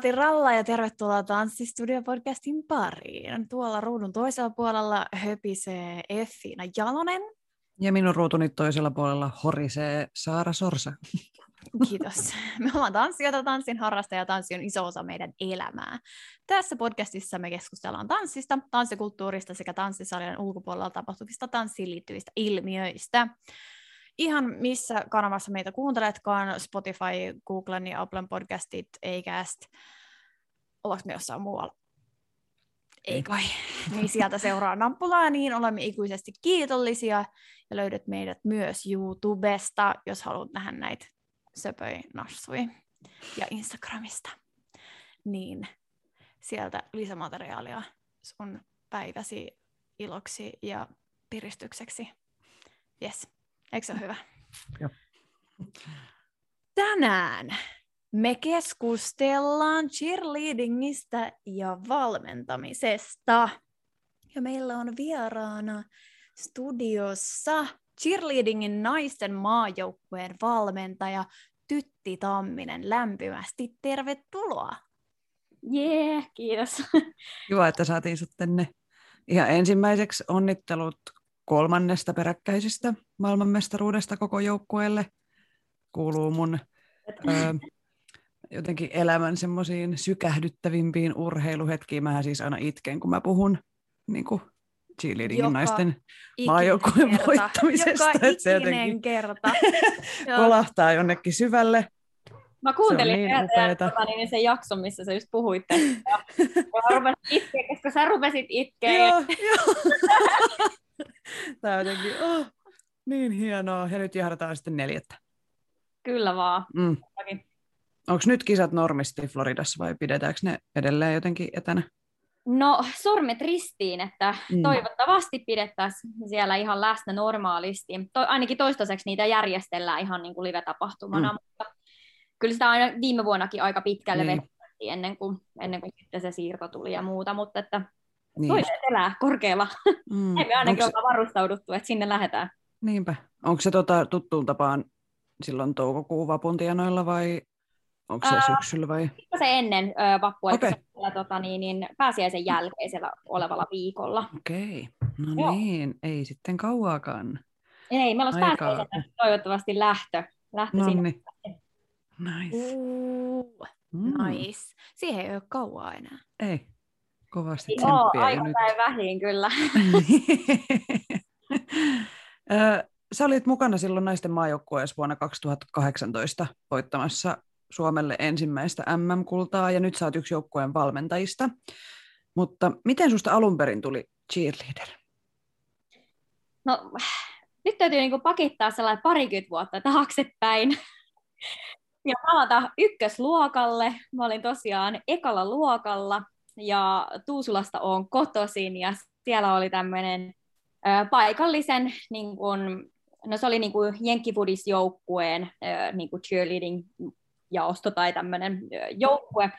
Pati Ralla ja tervetuloa Tanssistudio-podcastin pariin. Tuolla ruudun toisella puolella höpisee Effiina Jalonen. Ja minun ruutuni toisella puolella horisee Saara Sorsa. Kiitos. Me ollaan tanssijoita, tanssin harrastaja ja tanssi on iso osa meidän elämää. Tässä podcastissa me keskustellaan tanssista, tanssikulttuurista sekä tanssisalien ulkopuolella tapahtuvista tanssiin liittyvistä ilmiöistä ihan missä kanavassa meitä kuunteletkaan, Spotify, Googlen ja Applen podcastit, Acast, ollaanko me jossain muualla? Ei kai. Niin sieltä seuraa nappulaa, niin olemme ikuisesti kiitollisia. Ja löydät meidät myös YouTubesta, jos haluat nähdä näitä söpöi nassui. Ja Instagramista. Niin sieltä lisämateriaalia sun päiväsi iloksi ja piristykseksi. Yes. Eikö se ole hyvä? Joo. Tänään me keskustellaan cheerleadingistä ja valmentamisesta. Ja meillä on vieraana studiossa cheerleadingin naisten maajoukkueen valmentaja Tytti Tamminen. Lämpimästi tervetuloa. Jee, yeah, kiitos. Hyvä, että saatiin sut tänne. Ihan ensimmäiseksi onnittelut kolmannesta peräkkäisestä maailmanmestaruudesta koko joukkueelle. Kuuluu mun ö, jotenkin elämän semmoisiin sykähdyttävimpiin urheiluhetkiin. Mähän siis aina itken, kun mä puhun niin kuin cheerleadingin naisten maajoukkueen voittamisesta. Joka ikinen se jotenkin kerta. kolahtaa jonnekin syvälle. Mä kuuntelin niin teidän, tota, niin sen jakson, missä sä just puhuitte. Ja, ja rupesit itkeä, koska sä rupesit itkeä. Joo, joo. Tämä on jotenkin, oh, niin hienoa. Ja nyt jahdataan sitten neljättä. Kyllä vaan. Mm. Onko nyt kisat normisti Floridassa vai pidetäänkö ne edelleen jotenkin etänä? No sormet ristiin, että mm. toivottavasti pidettäisiin siellä ihan läsnä normaalisti. To, ainakin toistaiseksi niitä järjestellään ihan niin kuin live-tapahtumana, mm. mutta kyllä sitä aina viime vuonnakin aika pitkälle niin. ennen kuin, ennen kuin sitten se siirto tuli ja muuta, mutta että niin. toiset elää korkealla. Mm. Emme ainakin Onks... ole varustauduttu, että sinne lähdetään. Niinpä. Onko se tota, tuttuun tapaan silloin toukokuun vapun tienoilla vai onko se syksyllä vai? Se ennen uh, vappua, okay. siellä, tota, niin, niin, pääsiäisen jälkeisellä olevalla viikolla. Okei, okay. no Joo. niin, ei sitten kauaakaan. Ei, meillä olisi pääsiäisenä toivottavasti lähtö, lähtö no sinne. Niin. Nice. Uh, mm. Nice. Siihen ei ole kauaa enää. Ei. Kovasti Joo, aika nyt. vähin kyllä. Sä olit mukana silloin naisten maajoukkueessa vuonna 2018 voittamassa Suomelle ensimmäistä MM-kultaa, ja nyt sä oot yksi joukkueen valmentajista. Mutta miten susta alun perin tuli cheerleader? No, nyt täytyy niinku pakittaa sellainen parikymmentä vuotta taaksepäin ja palata ykkösluokalle. Mä olin tosiaan ekalla luokalla ja Tuusulasta on kotoisin ja siellä oli tämmöinen paikallisen, niin kun, no se oli niin kuin jenkkifudisjoukkueen niin kuin cheerleading jaosto tai tämmöinen joukkue,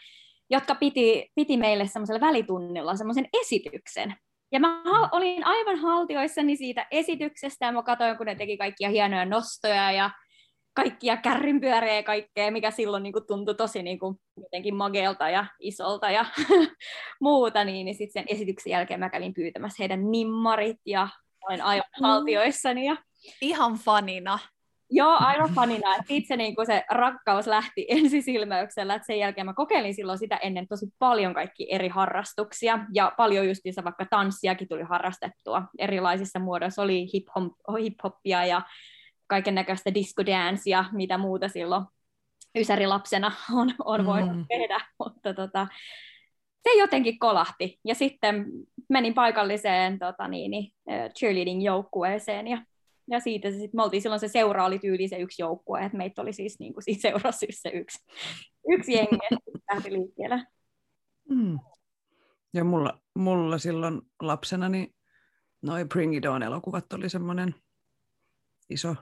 jotka piti, piti meille semmoisella välitunnilla semmoisen esityksen. Ja mä olin aivan haltioissani siitä esityksestä ja mä katsoin, kun ne teki kaikkia hienoja nostoja ja kaikkia kärrynpyöriä ja kaikkea, mikä silloin niin kuin tuntui tosi niin kuin jotenkin mageelta ja isolta ja muuta, niin, niin sitten sen esityksen jälkeen mä kävin pyytämässä heidän nimmarit ja olin aivan mm. haltioissani. Ja... Ihan fanina. Joo, aivan fanina. Itse se, niin kuin se rakkaus lähti ensisilmäyksellä, että sen jälkeen mä kokeilin silloin sitä ennen tosi paljon kaikki eri harrastuksia, ja paljon justiinsa vaikka tanssiakin tuli harrastettua erilaisissa muodoissa, oli hip-hop, hip-hoppia ja kaiken näköistä disco dance ja mitä muuta silloin ysärilapsena on, on voinut mm. tehdä, mutta tota, se jotenkin kolahti. Ja sitten menin paikalliseen tota, niin, cheerleading-joukkueeseen ja ja siitä se sit, me oltiin silloin se seura oli tyyli se yksi joukkue, että meitä oli siis niin kuin, siitä seurassa siis se yksi, yksi jengi, että lähti liikkeelle. Mm. Ja mulla, mulla silloin lapsena niin noi Bring It On-elokuvat oli semmoinen iso.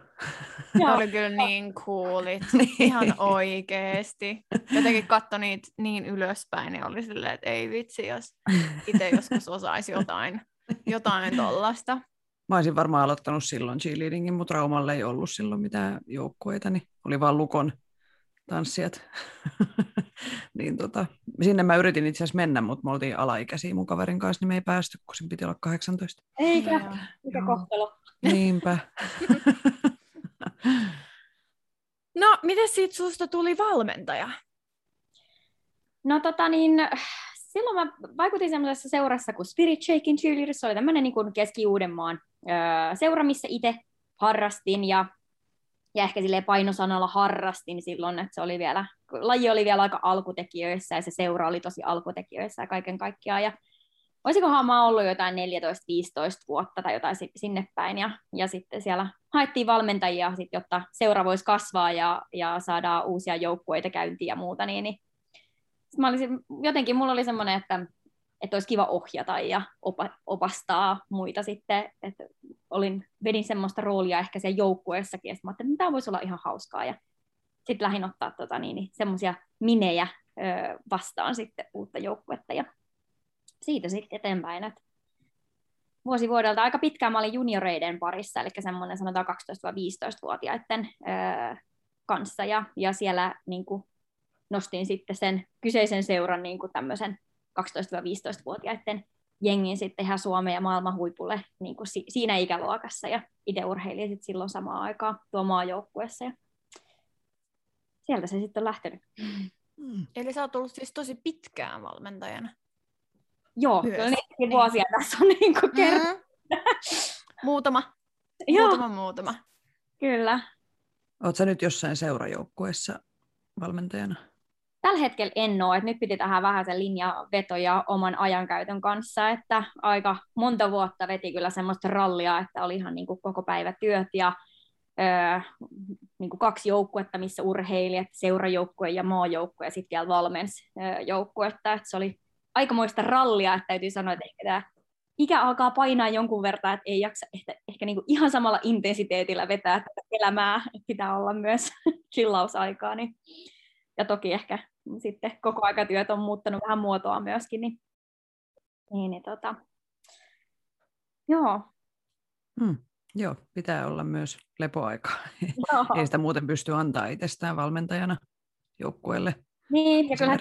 Ne oli kyllä niin coolit, niin. ihan oikeesti. Jotenkin katso niitä niin ylöspäin, niin oli silleen, että ei vitsi, jos itse joskus osaisi jotain, jotain tollasta. Mä olisin varmaan aloittanut silloin cheerleadingin, mutta Raumalle ei ollut silloin mitään joukkueita, niin oli vaan Lukon tanssijat. niin tota, sinne mä yritin itse asiassa mennä, mutta me oltiin alaikäisiä mun kaverin kanssa, niin me ei päästy, kun sen piti olla 18. Eikä, mikä kohtalo. Niinpä. no, miten siitä susta tuli valmentaja? No tota niin, silloin mä vaikutin semmoisessa seurassa kuin Spirit Shaking Cheerleaders, se oli tämmöinen niin Keski-Uudenmaan seura, missä itse harrastin ja, ja ehkä silleen painosanalla harrastin silloin, että se oli vielä, laji oli vielä aika alkutekijöissä ja se seura oli tosi alkutekijöissä ja kaiken kaikkiaan. Ja olisikohan mä ollut jotain 14-15 vuotta tai jotain sinne päin, ja, ja sitten siellä haettiin valmentajia, sit, jotta seura voisi kasvaa ja, ja saada uusia joukkueita käyntiin ja muuta, niin, niin mä olisin, jotenkin mulla oli semmoinen, että, että olisi kiva ohjata ja opa, opastaa muita sitten, että olin, vedin semmoista roolia ehkä siellä joukkueessakin, ja mä ajattelin, että tämä voisi olla ihan hauskaa, ja sitten lähdin ottaa tota, niin, niin, semmoisia minejä ö, vastaan sitten uutta joukkuetta, ja siitä sitten eteenpäin, että vuosi vuodelta aika pitkään mä olin junioreiden parissa, eli semmoinen sanotaan 12-15-vuotiaiden öö, kanssa, ja, ja siellä niin kuin, nostin sitten sen kyseisen seuran niin kuin tämmöisen 12-15-vuotiaiden jengin sitten ihan Suomen ja maailman huipulle niin kuin si- siinä ikäluokassa, ja itse urheilin sitten silloin samaan aikaan tuo maajoukkuessa, ja sieltä se sitten on lähtenyt. Mm. Eli sä oot ollut siis tosi pitkään valmentajana. Joo, Myös. kyllä niin vuosia tässä on niin kuin mm. muutama. Joo. Muutama, muutama. Kyllä. Oletko nyt jossain seurajoukkueessa valmentajana? Tällä hetkellä en ole, että nyt piti tähän vähän se linjaveto ja oman ajankäytön kanssa, että aika monta vuotta veti kyllä semmoista rallia, että oli ihan niin kuin koko päivä työt ja öö, niin kuin kaksi joukkuetta, missä urheilijat, seurajoukkue ja maajoukkue ja sitten vielä valmens öö, joukkuetta, että se oli aikamoista rallia, että täytyy sanoa, että ehkä tämä ikä alkaa painaa jonkun verran, että ei jaksa ehkä, ehkä niin kuin ihan samalla intensiteetillä vetää tätä elämää, että pitää olla myös chillausaikaa. Niin. Ja toki ehkä sitten koko aikatyöt on muuttanut vähän muotoa myöskin, niin, niin, niin tota, joo. Hmm, joo, pitää olla myös lepoaikaa. Ei sitä muuten pysty antaa itsestään valmentajana joukkueelle. Niin, ja kyllä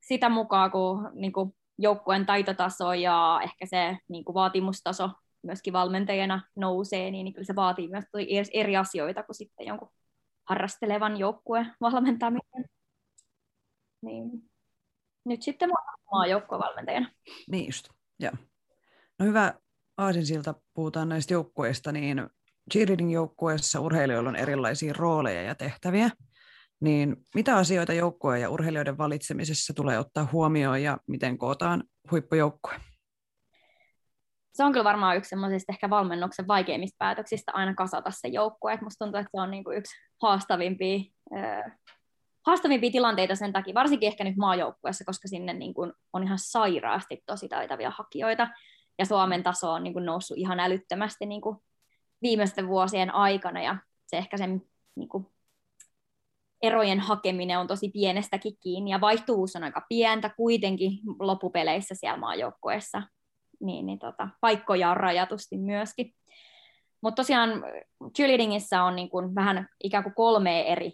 sitä mukaan, kun niin kuin joukkueen taitotaso ja ehkä se niin kuin vaatimustaso myöskin valmentajana nousee, niin, niin kyllä se vaatii myös eri asioita kuin sitten jonkun harrastelevan joukkueen valmentaminen. Niin. Nyt sitten mä joukkuevalmentajana. Niin just, joo. No hyvä aasinsilta, puhutaan näistä joukkueista, niin cheerleading-joukkueessa urheilijoilla on erilaisia rooleja ja tehtäviä niin mitä asioita joukkueen ja urheilijoiden valitsemisessa tulee ottaa huomioon ja miten kootaan huippujoukkue? Se on kyllä varmaan yksi semmoisista ehkä valmennuksen vaikeimmista päätöksistä aina kasata se joukkue. Musta tuntuu, että se on niin kuin yksi haastavimpia, äh, haastavimpia tilanteita sen takia, varsinkin ehkä nyt maajoukkueessa, koska sinne niin kuin on ihan sairaasti tosi taitavia hakijoita. Ja Suomen taso on niin kuin noussut ihan älyttömästi niin kuin viimeisten vuosien aikana. Ja se ehkä sen niin kuin erojen hakeminen on tosi pienestäkin kiinni ja vaihtuvuus on aika pientä kuitenkin loppupeleissä siellä maajoukkueessa. Niin, niin tota, paikkoja on rajatusti myöskin. Mutta tosiaan cheerleadingissä on niin kuin vähän ikään kuin kolme eri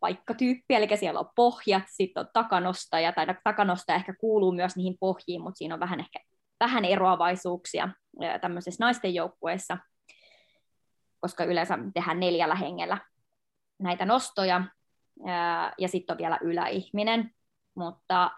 paikkatyyppiä, eli siellä on pohjat, sitten on takanostaja, tai takanostaja ehkä kuuluu myös niihin pohjiin, mutta siinä on vähän ehkä vähän eroavaisuuksia tämmöisessä naisten joukkueessa, koska yleensä tehdään neljällä hengellä näitä nostoja, ja sitten on vielä yläihminen, mutta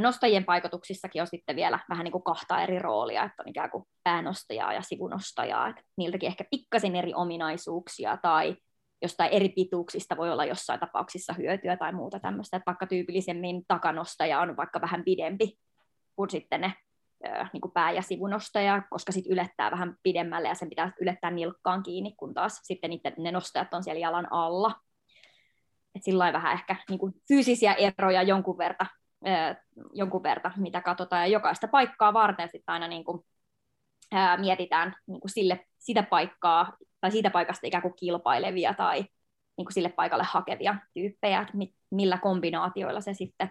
nostajien paikotuksissakin on sitten vielä vähän niin kuin kahta eri roolia, että on ikään kuin päänostajaa ja sivunostajaa, että niiltäkin ehkä pikkasen eri ominaisuuksia tai jostain eri pituuksista voi olla jossain tapauksissa hyötyä tai muuta tämmöistä, että vaikka tyypillisemmin takanostaja on vaikka vähän pidempi kuin sitten ne niin kuin pää- ja sivunostoja, koska sitten ylettää vähän pidemmälle ja sen pitää ylettää nilkkaan kiinni, kun taas sitten niiden, ne nostajat on siellä jalan alla. Et sillä vähän ehkä niin kuin fyysisiä eroja jonkun verta, jonkun verta, mitä katsotaan, ja jokaista paikkaa varten sitten aina niin kuin, ää, mietitään niin kuin sille, sitä paikkaa, tai siitä paikasta ikään kuin kilpailevia tai niin kuin sille paikalle hakevia tyyppejä, että millä kombinaatioilla se sitten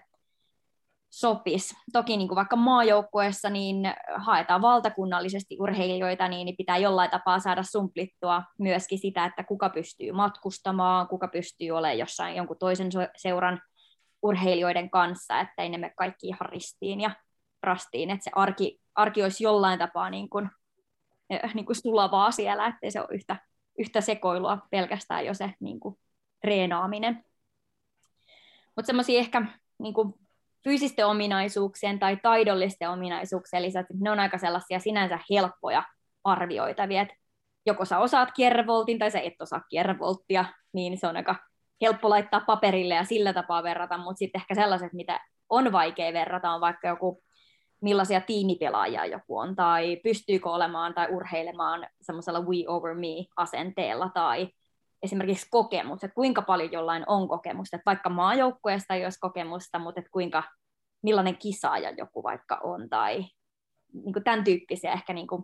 sopisi. Toki niin kuin vaikka maajoukkueessa niin haetaan valtakunnallisesti urheilijoita, niin, pitää jollain tapaa saada sumplittua myöskin sitä, että kuka pystyy matkustamaan, kuka pystyy olemaan jossain jonkun toisen seuran urheilijoiden kanssa, ettei ne me kaikki ihan ristiin ja rastiin, että se arki, arki olisi jollain tapaa niin kuin, eh, niin kuin sulavaa siellä, ettei se ole yhtä, yhtä sekoilua pelkästään jo se niin kuin, reenaaminen. Mutta semmoisia ehkä niin kuin, fyysisten ominaisuuksien tai taidollisten ominaisuuksien lisäksi ne on aika sellaisia sinänsä helppoja arvioitavia, että joko sä osaat kierrevoltin tai sä et osaa kierrevolttia, niin se on aika helppo laittaa paperille ja sillä tapaa verrata, mutta sitten ehkä sellaiset, mitä on vaikea verrata, on vaikka joku millaisia tiimipelaajia joku on, tai pystyykö olemaan tai urheilemaan semmoisella we over me-asenteella, tai esimerkiksi kokemus, että kuinka paljon jollain on kokemusta, että vaikka maajoukkueesta ei olisi kokemusta, mutta että kuinka, millainen kisaaja joku vaikka on, tai niin kuin tämän tyyppisiä ehkä niin kuin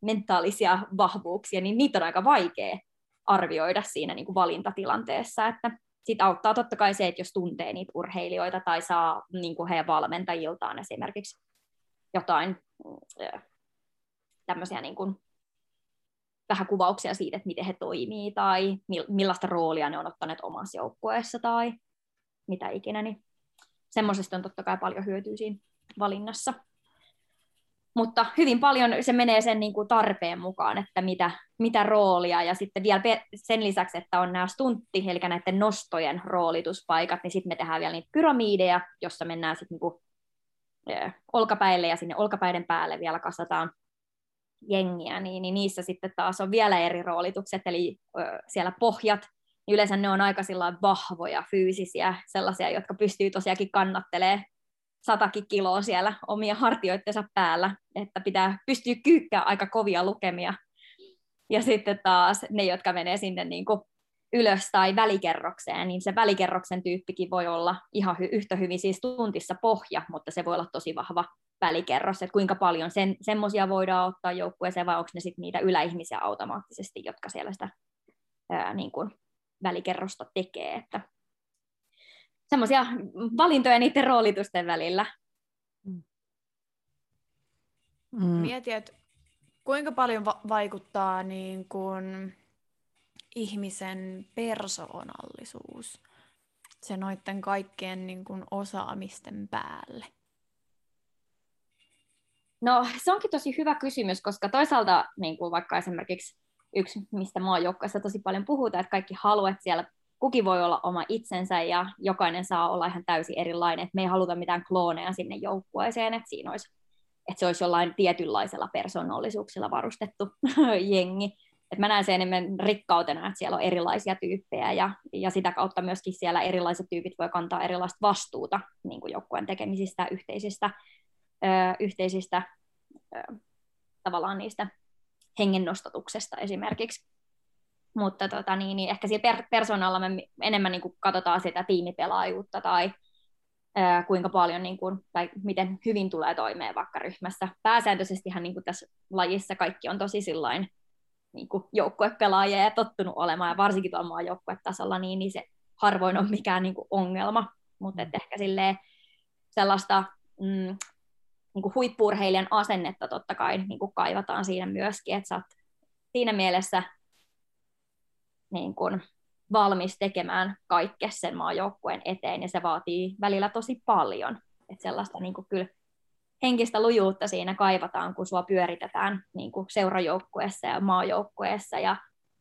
mentaalisia vahvuuksia, niin niitä on aika vaikea arvioida siinä niin kuin valintatilanteessa, että sitten auttaa totta kai se, että jos tuntee niitä urheilijoita tai saa niin kuin heidän valmentajiltaan esimerkiksi jotain tämmöisiä niin kuin vähän kuvauksia siitä, että miten he toimii tai millaista roolia ne on ottaneet omassa joukkueessa tai mitä ikinä, niin semmoisesta on totta kai paljon hyötyä siinä valinnassa. Mutta hyvin paljon se menee sen niin kuin tarpeen mukaan, että mitä, mitä roolia, ja sitten vielä sen lisäksi, että on nämä stuntti, eli näiden nostojen roolituspaikat, niin sitten me tehdään vielä niitä pyramideja, jossa mennään sitten niin kuin, olkapäille ja sinne olkapäiden päälle vielä kasataan jengiä, niin, niin niissä sitten taas on vielä eri roolitukset, eli ö, siellä pohjat, niin yleensä ne on aika vahvoja, fyysisiä, sellaisia, jotka pystyy tosiaankin kannattelemaan satakin kiloa siellä omia hartioittensa päällä, että pitää pystyä kyykkää aika kovia lukemia. Ja sitten taas ne, jotka menee sinne niin kuin ylös tai välikerrokseen, niin se välikerroksen tyyppikin voi olla ihan hy- yhtä hyvin siis tuntissa pohja, mutta se voi olla tosi vahva välikerros, että kuinka paljon sen, semmoisia voidaan ottaa joukkueeseen, vai onko ne sitten niitä yläihmisiä automaattisesti, jotka siellä sitä ää, niin kuin välikerrosta tekee, että semmoisia valintoja niiden roolitusten välillä. Mm. Mieti, että kuinka paljon va- vaikuttaa niin kun ihmisen persoonallisuus se noiden kaikkien niin kun osaamisten päälle? No se onkin tosi hyvä kysymys, koska toisaalta niin kuin vaikka esimerkiksi yksi, mistä maajoukkoissa tosi paljon puhutaan, että kaikki haluat siellä kukin voi olla oma itsensä ja jokainen saa olla ihan täysin erilainen, että me ei haluta mitään klooneja sinne joukkueeseen, että siinä olisi, että se olisi jollain tietynlaisella persoonallisuuksilla varustettu jengi. Et mä näen sen enemmän rikkautena, että siellä on erilaisia tyyppejä ja, ja sitä kautta myöskin siellä erilaiset tyypit voi kantaa erilaista vastuuta niin kuin joukkueen tekemisistä, yhteisistä, ö, yhteisistä ö, tavallaan niistä hengennostatuksesta esimerkiksi. Mutta tota, niin, niin ehkä siellä per, persoonalla me enemmän niin kuin katsotaan sitä tiimipelaajuutta tai ää, kuinka paljon niin kuin, tai miten hyvin tulee toimeen vaikka ryhmässä. Pääsääntöisestihan niin kuin tässä lajissa kaikki on tosi sillain, niin kuin joukkuepelaajia ja tottunut olemaan, ja varsinkin tuolla maan joukkuetasolla, niin, niin se harvoin on mikään niin kuin ongelma, mutta ehkä silleen sellaista mm, niin kuin huippurheilijan asennetta totta kai niin kuin kaivataan siinä myöskin, että sä oot siinä mielessä niin kuin valmis tekemään kaikkea sen maajoukkueen eteen, ja se vaatii välillä tosi paljon. Että sellaista niin kuin kyllä henkistä lujuutta siinä kaivataan, kun sua pyöritetään niin kuin seurajoukkueessa ja maajoukkueessa, ja,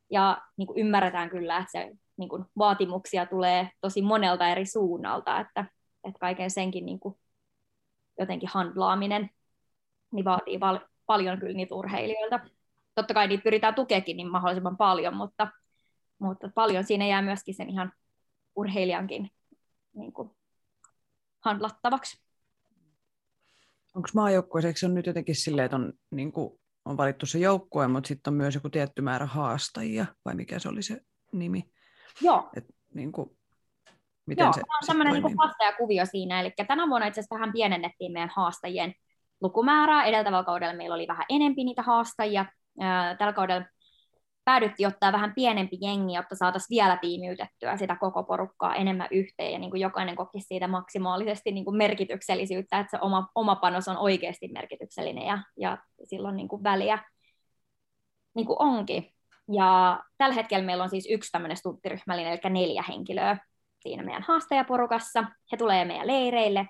ja niin kuin ymmärretään kyllä, että se niin kuin vaatimuksia tulee tosi monelta eri suunnalta, että, että kaiken senkin niin kuin jotenkin handlaaminen niin vaatii val- paljon kyllä niitä urheilijoilta. Totta kai niitä pyritään tukeekin niin mahdollisimman paljon, mutta mutta paljon siinä jää myöskin sen ihan urheilijankin niin kuin, handlattavaksi. Onko maajoukkueeseksi on nyt jotenkin silleen, että on, niin kuin, on valittu se joukkue, mutta sitten on myös joku tietty määrä haastajia, vai mikä se oli se nimi? Joo. Et, niin kuin, miten Joo, se, on tämmöinen niin haastajakuvio siinä, eli tänä vuonna itse asiassa vähän pienennettiin meidän haastajien lukumäärää. Edeltävällä kaudella meillä oli vähän enempi niitä haastajia. Tällä kaudella päädyttiin ottaa vähän pienempi jengi, jotta saataisiin vielä tiimiytettyä sitä koko porukkaa enemmän yhteen, ja niin kuin jokainen kokisi siitä maksimaalisesti niin kuin merkityksellisyyttä, että se oma, oma panos on oikeasti merkityksellinen, ja, ja silloin niin kuin väliä niin kuin onkin. Ja tällä hetkellä meillä on siis yksi tämmöinen stunttiryhmällinen, eli neljä henkilöä siinä meidän haastajaporukassa. He tulee meidän leireille.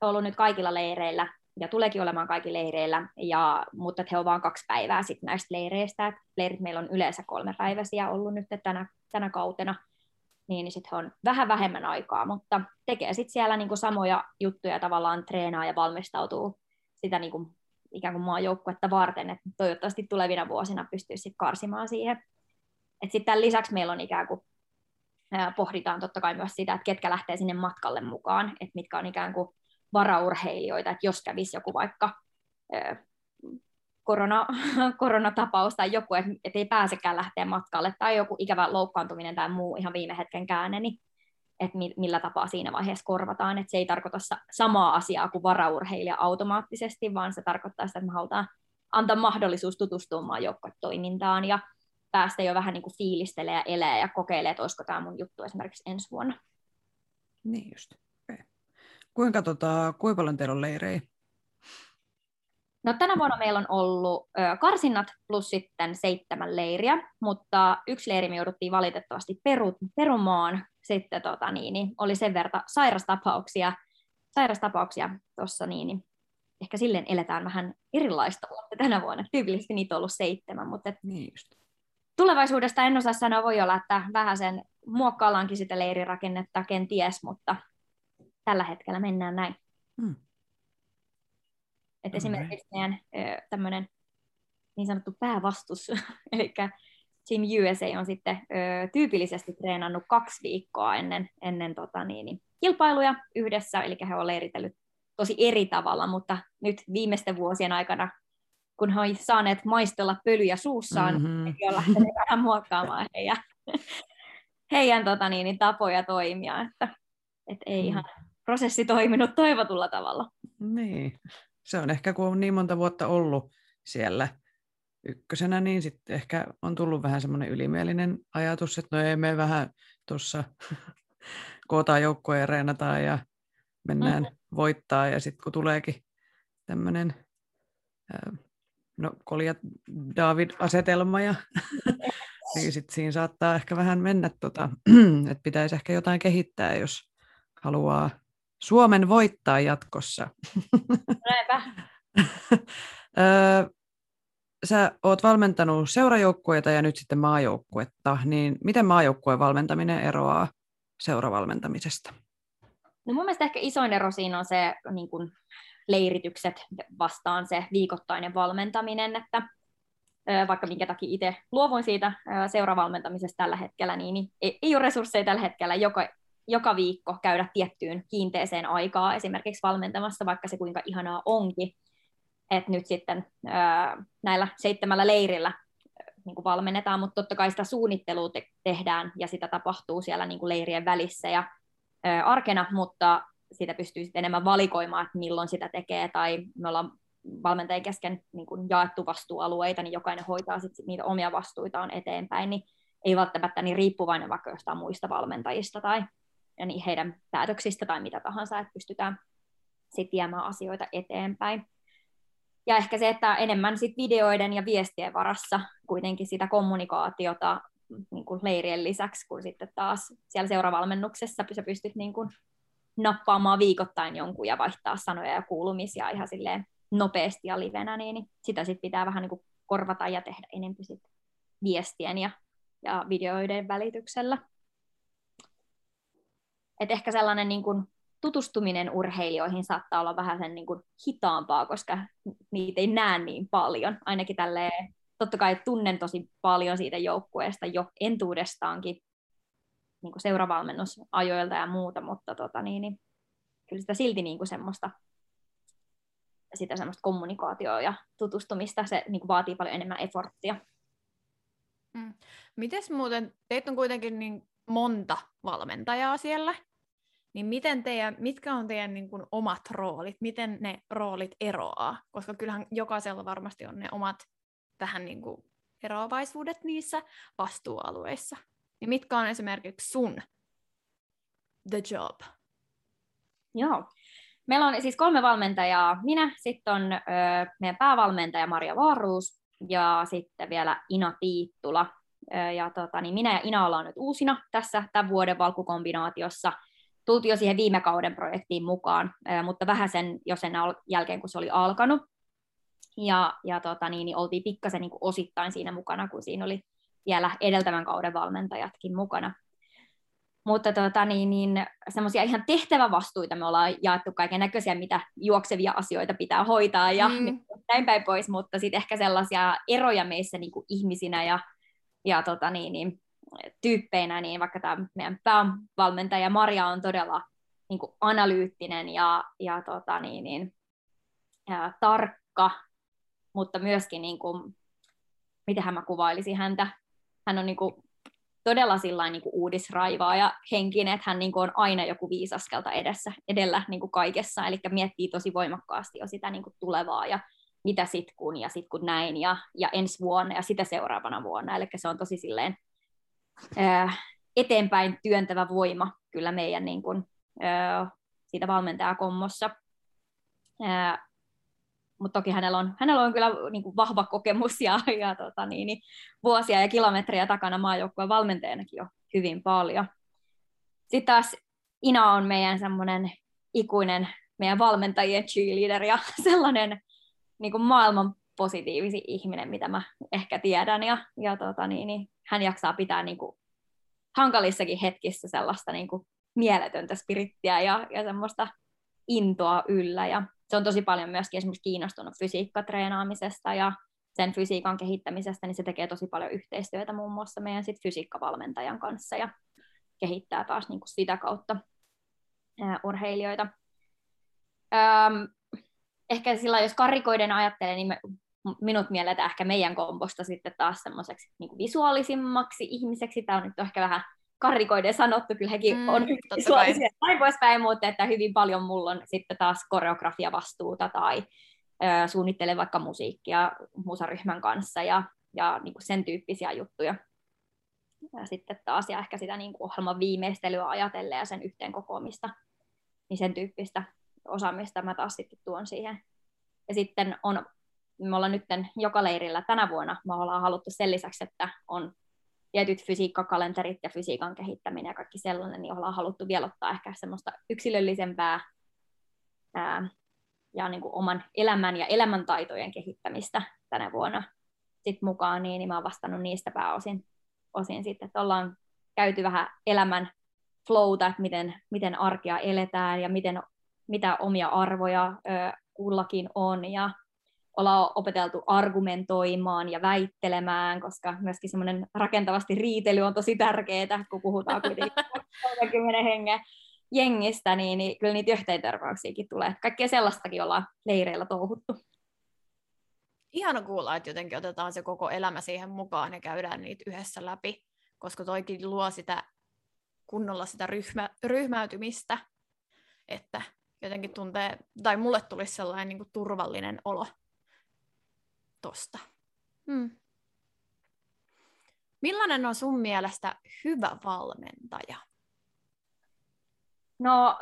On ollut nyt kaikilla leireillä ja tuleekin olemaan kaikki leireillä, ja, mutta he ovat vain kaksi päivää sitten näistä leireistä. Et leirit meillä on yleensä kolme päiväisiä ollut nyt tänä, tänä kautena, niin, niin sitten he on vähän vähemmän aikaa, mutta tekee sitten siellä niinku samoja juttuja tavallaan treenaa ja valmistautuu sitä niinku ikään kuin maajoukkuetta varten, että toivottavasti tulevina vuosina pystyy sitten karsimaan siihen. Sitten tämän lisäksi meillä on ikään kuin pohditaan totta kai myös sitä, että ketkä lähtee sinne matkalle mukaan, että mitkä on ikään kuin varaurheilijoita, että jos kävisi joku vaikka korona, koronatapaus tai joku, että et ei pääsekään lähteä matkalle, tai joku ikävä loukkaantuminen tai muu ihan viime hetken käänne, niin että millä tapaa siinä vaiheessa korvataan. Että se ei tarkoita samaa asiaa kuin varaurheilija automaattisesti, vaan se tarkoittaa sitä, että me halutaan antaa mahdollisuus tutustumaan joukkotoimintaan ja päästä jo vähän niin kuin fiilistelee ja elää ja kokeilee, että olisiko tämä mun juttu esimerkiksi ensi vuonna. Niin just. Kuinka, tota, kuinka paljon teillä on leirejä? No, tänä vuonna meillä on ollut ö, karsinnat plus sitten seitsemän leiriä, mutta yksi leiri me jouduttiin valitettavasti peru, perumaan. Sitten tota, niin, niin, oli sen verran sairastapauksia, sairastapauksia tuossa, niin, niin ehkä silleen eletään vähän erilaista vuotta tänä vuonna. Tyypillisesti niitä on ollut seitsemän, mutta et, niin just. tulevaisuudesta en osaa sanoa, voi olla, että vähän sen muokkaallaankin sitä leirirakennetta, kenties, mutta tällä hetkellä mennään näin. Hmm. Et esimerkiksi meidän tämmöinen niin sanottu päävastus, eli Team USA on sitten ö, tyypillisesti treenannut kaksi viikkoa ennen, ennen tota, niin, niin, kilpailuja yhdessä, eli he ovat leiritellyt tosi eri tavalla, mutta nyt viimeisten vuosien aikana, kun he ovat saaneet maistella pölyjä suussaan, mm-hmm. he ovat lähteneet vähän muokkaamaan heidän, heidän tota, niin, niin, tapoja toimia, että et ei mm. ihan prosessi toiminut toivotulla tavalla. Niin, se on ehkä kun on niin monta vuotta ollut siellä ykkösenä, niin sitten ehkä on tullut vähän semmoinen ylimielinen ajatus, että no ei me vähän tuossa kootaan joukkoja ja reenataan ja mennään mm-hmm. voittaa ja sitten kun tuleekin tämmöinen no Kolja David-asetelma ja niin sitten siinä saattaa ehkä vähän mennä, tota, että pitäisi ehkä jotain kehittää, jos haluaa Suomen voittaa jatkossa. Näinpä. Sä oot valmentanut seurajoukkueita ja nyt sitten maajoukkuetta, niin miten maajoukkueen valmentaminen eroaa seuravalmentamisesta? No mun mielestä ehkä isoin ero siinä on se niin kun leiritykset vastaan se viikoittainen valmentaminen, että vaikka minkä takia itse luovuin siitä seuravalmentamisesta tällä hetkellä, niin ei, ei ole resursseja tällä hetkellä joka, joka viikko käydä tiettyyn kiinteeseen aikaa esimerkiksi valmentamassa, vaikka se kuinka ihanaa onkin. Että nyt sitten ää, näillä seitsemällä leirillä niin kuin valmennetaan, mutta totta kai sitä suunnittelua te- tehdään ja sitä tapahtuu siellä niin kuin leirien välissä ja ää, arkena, mutta sitä pystyy sitten enemmän valikoimaan, että milloin sitä tekee, tai me ollaan valmentajien kesken niin kuin jaettu vastuualueita, niin jokainen hoitaa sitten niitä omia vastuitaan eteenpäin, niin ei välttämättä niin riippuvainen vaikka jostain muista valmentajista tai ja niin heidän päätöksistä tai mitä tahansa, että pystytään sitten viemään asioita eteenpäin. Ja ehkä se, että enemmän sit videoiden ja viestien varassa kuitenkin sitä kommunikaatiota niin kuin leirien lisäksi, kun sitten taas siellä seuravalmennuksessa sä pystyt niin kuin nappaamaan viikoittain jonkun ja vaihtaa sanoja ja kuulumisia ihan silleen nopeasti ja livenä, niin sitä sitten pitää vähän niin kuin korvata ja tehdä enemmän sit viestien ja, ja videoiden välityksellä. Et ehkä sellainen niin kuin tutustuminen urheilijoihin saattaa olla vähän sen niin kuin hitaampaa, koska niitä ei näe niin paljon. Ainakin tälleen, totta kai tunnen tosi paljon siitä joukkueesta jo entuudestaankin niin kuin seuravalmennusajoilta ja muuta, mutta tota, niin, niin, kyllä sitä silti niin kuin semmoista sitä semmoista kommunikaatioa ja tutustumista. Se niin kuin vaatii paljon enemmän efforttia. Mm. Mites muuten, teitä on kuitenkin niin monta valmentajaa siellä, niin miten teidän, mitkä on teidän niin kuin omat roolit, miten ne roolit eroaa? Koska kyllähän jokaisella varmasti on ne omat tähän niin kuin eroavaisuudet niissä vastuualueissa. Niin mitkä on esimerkiksi sun the job? Joo. Meillä on siis kolme valmentajaa. Minä, sitten on ö, meidän päävalmentaja Maria Vaaruus ja sitten vielä Ina Tiittula. Ö, ja tota, niin minä ja Ina ollaan nyt uusina tässä tämän vuoden valkukombinaatiossa. Tultiin jo siihen viime kauden projektiin mukaan, mutta vähän sen jo sen al- jälkeen, kun se oli alkanut. Ja, ja tota, niin, niin oltiin pikkasen niin osittain siinä mukana, kun siinä oli vielä edeltävän kauden valmentajatkin mukana. Mutta tota, niin, niin, semmoisia ihan tehtävävastuita me ollaan jaettu kaiken näköisiä, mitä juoksevia asioita pitää hoitaa ja mm. Niin, näin päin pois, mutta sitten ehkä sellaisia eroja meissä niin kuin ihmisinä ja, ja tota, niin, niin, tyyppeinä, niin vaikka tämä meidän päävalmentaja Maria on todella niin kuin analyyttinen ja, ja, tota, niin, niin, ja tarkka, mutta myöskin, niin kuin, miten mä kuvailisin häntä, hän on niin kuin, todella sillain, niin kuin uudisraivaa ja henkinen, että hän niin kuin on aina joku viisaskelta edessä, edellä niin kuin kaikessa, eli miettii tosi voimakkaasti jo sitä niin kuin tulevaa ja mitä sit kun ja sit kun näin ja, ja ensi vuonna ja sitä seuraavana vuonna, eli se on tosi silleen ää, eteenpäin työntävä voima kyllä meidän niin kuin, siitä valmentajakommossa. Mutta toki hänellä on, hänellä on kyllä niin kuin vahva kokemus ja, ja tota, niin, niin, vuosia ja kilometrejä takana maajoukkueen valmentajanakin jo hyvin paljon. Sitten taas Ina on meidän semmoinen ikuinen meidän valmentajien cheerleader ja sellainen niin kuin maailman positiivisin ihminen, mitä mä ehkä tiedän. Ja, ja tota, niin, niin, hän jaksaa pitää niin kuin, hankalissakin hetkissä sellaista niin kuin, mieletöntä spirittiä ja, ja semmoista intoa yllä. Ja se on tosi paljon myöskin esimerkiksi kiinnostunut fysiikkatreenaamisesta ja sen fysiikan kehittämisestä, niin se tekee tosi paljon yhteistyötä muun muassa meidän sit fysiikkavalmentajan kanssa ja kehittää taas niin kuin sitä kautta ää, urheilijoita. Öm, ehkä sillä jos karikoiden ajattelee, niin me, minut mielletään ehkä meidän komposta sitten taas semmoiseksi niin visuaalisimmaksi ihmiseksi. Tämä on nyt ehkä vähän karikoiden sanottu, kyllä hekin mm, on visuaalisia näin poispäin, mutta että hyvin paljon mulla on sitten taas koreografiavastuuta tai ö, suunnittelen vaikka musiikkia musaryhmän kanssa ja, ja niin kuin sen tyyppisiä juttuja. Ja sitten taas ja ehkä sitä niin kuin ohjelman viimeistelyä ajatellen ja sen yhteen kokoamista, niin sen tyyppistä osaamista mä taas sitten tuon siihen. Ja sitten on, me ollaan nyt joka leirillä tänä vuonna, me ollaan haluttu sen lisäksi, että on tietyt fysiikkakalenterit ja fysiikan kehittäminen ja kaikki sellainen, niin ollaan haluttu vielä ottaa ehkä semmoista yksilöllisempää ää, ja niin kuin oman elämän ja elämäntaitojen kehittämistä tänä vuonna sit mukaan, niin, niin mä oon vastannut niistä pääosin osin sitten, että ollaan käyty vähän elämän flowta, että miten, miten arkea eletään ja miten, mitä omia arvoja ö, kullakin on ja ollaan opeteltu argumentoimaan ja väittelemään, koska myöskin semmoinen rakentavasti riitely on tosi tärkeää, kun puhutaan kuitenkin 30 hengen jengistä, niin, niin kyllä niitä yhteentörmäyksiäkin tulee. Kaikkea sellaistakin ollaan leireillä touhuttu. Ihana kuulla, että jotenkin otetaan se koko elämä siihen mukaan ja käydään niitä yhdessä läpi, koska toikin luo sitä kunnolla sitä ryhmä, ryhmäytymistä, että jotenkin tuntee, tai mulle tulisi sellainen niin kuin turvallinen olo tosta. Hmm. Millainen on sun mielestä hyvä valmentaja? No,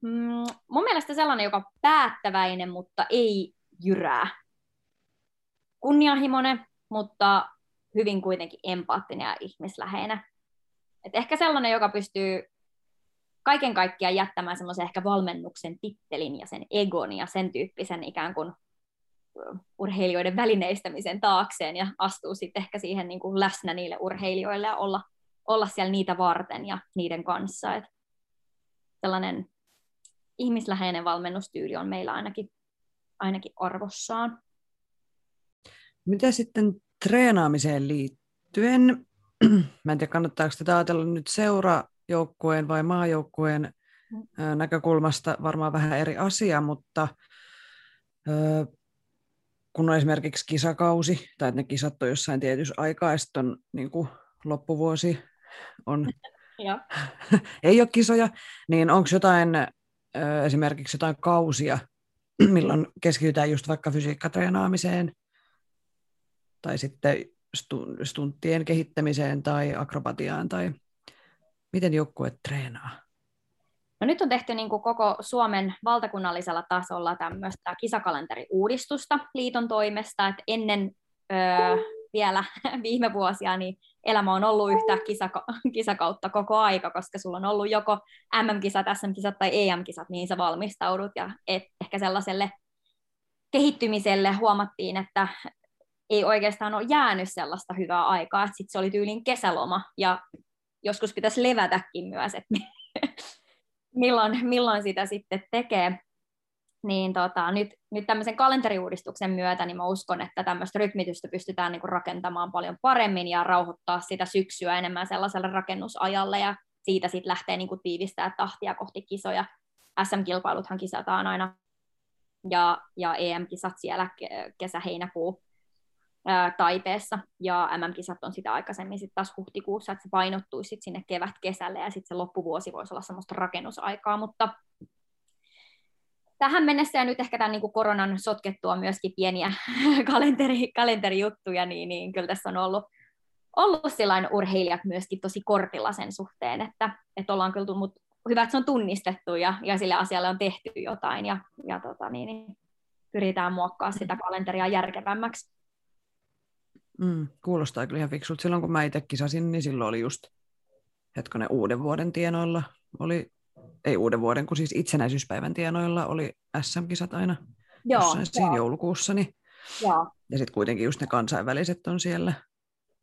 mm, mun mielestä sellainen, joka on päättäväinen, mutta ei jyrää. Kunnianhimoinen, mutta hyvin kuitenkin empaattinen ja ihmisläheinen. Et ehkä sellainen, joka pystyy kaiken kaikkiaan jättämään semmoisen ehkä valmennuksen tittelin ja sen egon ja sen tyyppisen ikään kuin urheilijoiden välineistämisen taakseen ja astuu sitten ehkä siihen niin kuin läsnä niille urheilijoille ja olla, olla siellä niitä varten ja niiden kanssa. Et sellainen ihmisläheinen valmennustyyli on meillä ainakin, ainakin arvossaan. Mitä sitten treenaamiseen liittyen? Mä en tiedä, kannattaako tätä ajatella nyt seurajoukkueen vai maajoukkueen mm. näkökulmasta varmaan vähän eri asia, mutta kun on esimerkiksi kisakausi, tai että ne kisat on jossain tietyssä aikaa, ja sitten on niin kuin loppuvuosi, on, ei ole kisoja, niin onko jotain esimerkiksi jotain kausia, milloin keskitytään just vaikka fysiikkatreenaamiseen, tai sitten stunttien kehittämiseen tai akrobatiaan, tai miten joukkue treenaa? No nyt on tehty niin kuin koko Suomen valtakunnallisella tasolla tämmöistä kisakalenteriuudistusta liiton toimesta, että ennen öö, vielä viime vuosia niin elämä on ollut yhtä kisaka- kisakautta koko aika, koska sulla on ollut joko MM-kisat, SM-kisat tai EM-kisat, niin sä valmistaudut. Ja et ehkä sellaiselle kehittymiselle huomattiin, että ei oikeastaan ole jäänyt sellaista hyvää aikaa, että sitten se oli tyylin kesäloma. Ja joskus pitäisi levätäkin myös, että milloin, milloin sitä sitten tekee. Niin tota, nyt, nyt tämmöisen kalenteriuudistuksen myötä niin mä uskon, että tämmöistä rytmitystä pystytään niin kuin rakentamaan paljon paremmin ja rauhoittaa sitä syksyä enemmän sellaiselle rakennusajalle ja siitä sitten lähtee niin kuin tiivistää tahtia kohti kisoja. SM-kilpailuthan kisataan aina ja, ja EM-kisat siellä kesä-heinäkuu Taipeessa, ja MM-kisat on sitä aikaisemmin sitten taas huhtikuussa, että se painottuisi sit sinne kevät-kesälle, ja sitten se loppuvuosi voisi olla semmoista rakennusaikaa, mutta tähän mennessä ja nyt ehkä tämän niin kuin koronan sotkettua myöskin pieniä kalenteri, kalenterijuttuja, niin, niin kyllä tässä on ollut, ollut sillain urheilijat myöskin tosi kortilla sen suhteen, että, että ollaan kyllä, mutta hyvä, että se on tunnistettu ja, ja sille asialle on tehty jotain ja, ja tota, niin, niin, pyritään muokkaa sitä kalenteria järkevämmäksi. Mm, kuulostaa kyllä ihan fiksulta. Silloin kun mä itse kisasin, niin silloin oli just hetkonen uuden vuoden tienoilla. Oli, ei uuden vuoden, kun siis itsenäisyyspäivän tienoilla oli SM-kisat aina joo, jossain joo. siinä joulukuussa. Niin, joo. Ja sitten kuitenkin just ne kansainväliset on siellä.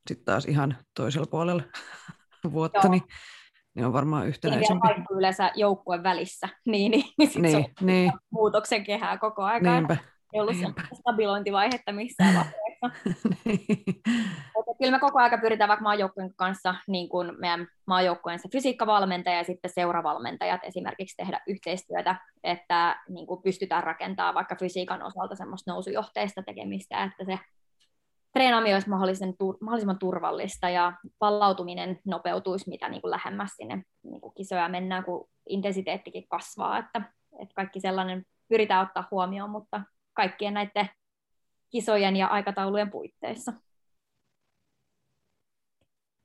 Sitten taas ihan toisella puolella vuotta, niin, niin on varmaan yhtenäisempi. Niin yleensä joukkueen välissä, niin, niin, niin, niin, niin. muutoksen kehää koko ajan. Niinpä. Ei ollut stabilointivaihetta missään vaiheessa kyllä me koko ajan pyritään vaikka maajoukkueen kanssa, niin kuin meidän maajoukkueen fysiikkavalmentaja ja sitten seuravalmentajat esimerkiksi tehdä yhteistyötä, että niin kuin pystytään rakentamaan vaikka fysiikan osalta semmoista nousujohteista tekemistä, että se treenaaminen olisi mahdollisen, mahdollisimman turvallista ja palautuminen nopeutuisi mitä niin kuin lähemmäs sinne niin kuin kisoja mennään, kun intensiteettikin kasvaa, että, että kaikki sellainen pyritään ottaa huomioon, mutta kaikkien näiden kisojen ja aikataulujen puitteissa.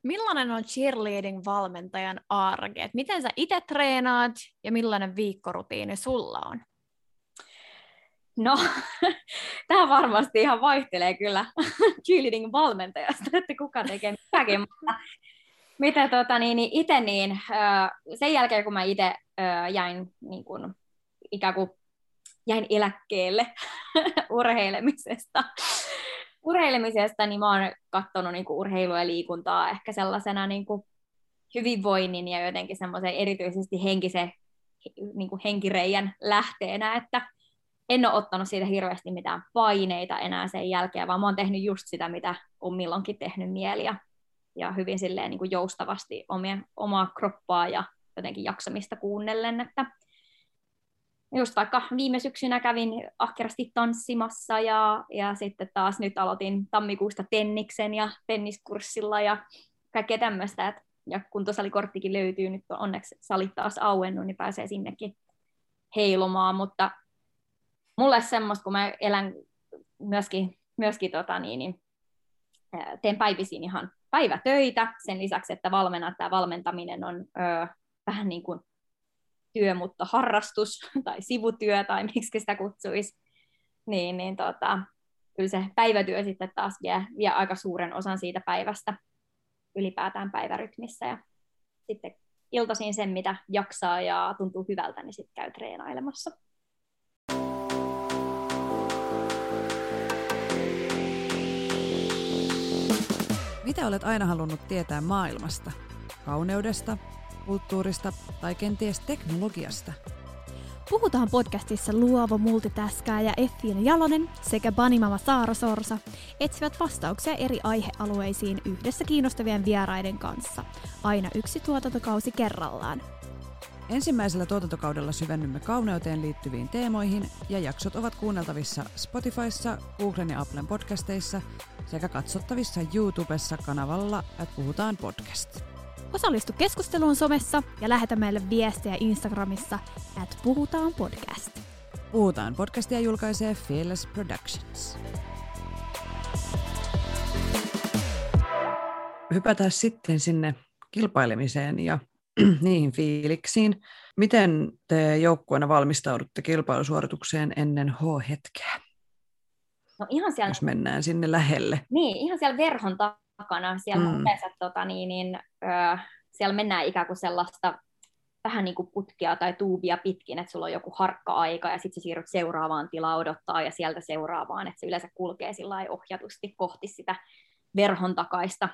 Millainen on cheerleading-valmentajan arke? miten sä itse treenaat ja millainen viikkorutiini sulla on? No, tämä varmasti ihan vaihtelee kyllä cheerleading-valmentajasta, että kuka tekee mitäkin, mutta mitä tota, niin, niin itse niin, sen jälkeen kun mä itse jäin niin kun, ikään kuin jäin eläkkeelle urheilemisesta. urheilemisesta, niin mä oon katsonut niin urheilua ja liikuntaa ehkä sellaisena niin hyvinvoinnin ja jotenkin semmoisen erityisesti henkisen niin kuin henkireijän lähteenä, että en ole ottanut siitä hirveästi mitään paineita enää sen jälkeen, vaan mä oon tehnyt just sitä, mitä on milloinkin tehnyt mieliä ja hyvin silleen niin kuin joustavasti omia, omaa kroppaa ja jotenkin jaksamista kuunnellen, että just vaikka viime syksynä kävin ahkerasti tanssimassa ja, ja sitten taas nyt aloitin tammikuusta tenniksen ja tenniskurssilla ja kaikkea tämmöistä. Et, ja kuntosalikorttikin löytyy, nyt on onneksi salit taas auennut, niin pääsee sinnekin heilumaan, mutta mulle semmoista, kun mä elän myöskin, myöskin tota niin, niin, teen päivisin ihan päivätöitä sen lisäksi, että valmennan, tämä valmentaminen on ö, vähän niin kuin työ, mutta harrastus tai sivutyö tai miksi sitä kutsuisi, niin, niin tota, kyllä se päivätyö sitten taas vie, vie aika suuren osan siitä päivästä ylipäätään päivärytmissä ja sitten iltaisin sen, mitä jaksaa ja tuntuu hyvältä, niin sitten käy treenailemassa. Mitä olet aina halunnut tietää maailmasta? Kauneudesta, kulttuurista tai kenties teknologiasta. Puhutaan podcastissa luova multitaskaaja Effiina Jalonen sekä Banimama Saara Sorsa etsivät vastauksia eri aihealueisiin yhdessä kiinnostavien vieraiden kanssa, aina yksi tuotantokausi kerrallaan. Ensimmäisellä tuotantokaudella syvennymme kauneuteen liittyviin teemoihin ja jaksot ovat kuunneltavissa Spotifyssa, Googlen ja Applen podcasteissa sekä katsottavissa YouTubessa kanavalla että Puhutaan podcast. Osallistu keskusteluun somessa ja lähetä meille viestejä Instagramissa at Puhutaan podcast. Puhutaan podcastia julkaisee Fearless Productions. Hypätään sitten sinne kilpailemiseen ja niihin fiiliksiin. Miten te joukkueena valmistaudutte kilpailusuoritukseen ennen H-hetkeä? No ihan siellä... Jos mennään sinne lähelle. Niin, ihan siellä verhon takana. Siellä mm. yleensä tota, niin, niin, ö, siellä mennään ikään kuin sellaista vähän niin kuin putkia tai tuubia pitkin, että sulla on joku harkka-aika ja sitten siirryt seuraavaan tilaan odottaa ja sieltä seuraavaan, että se yleensä kulkee sillä ohjatusti kohti sitä verhon takaista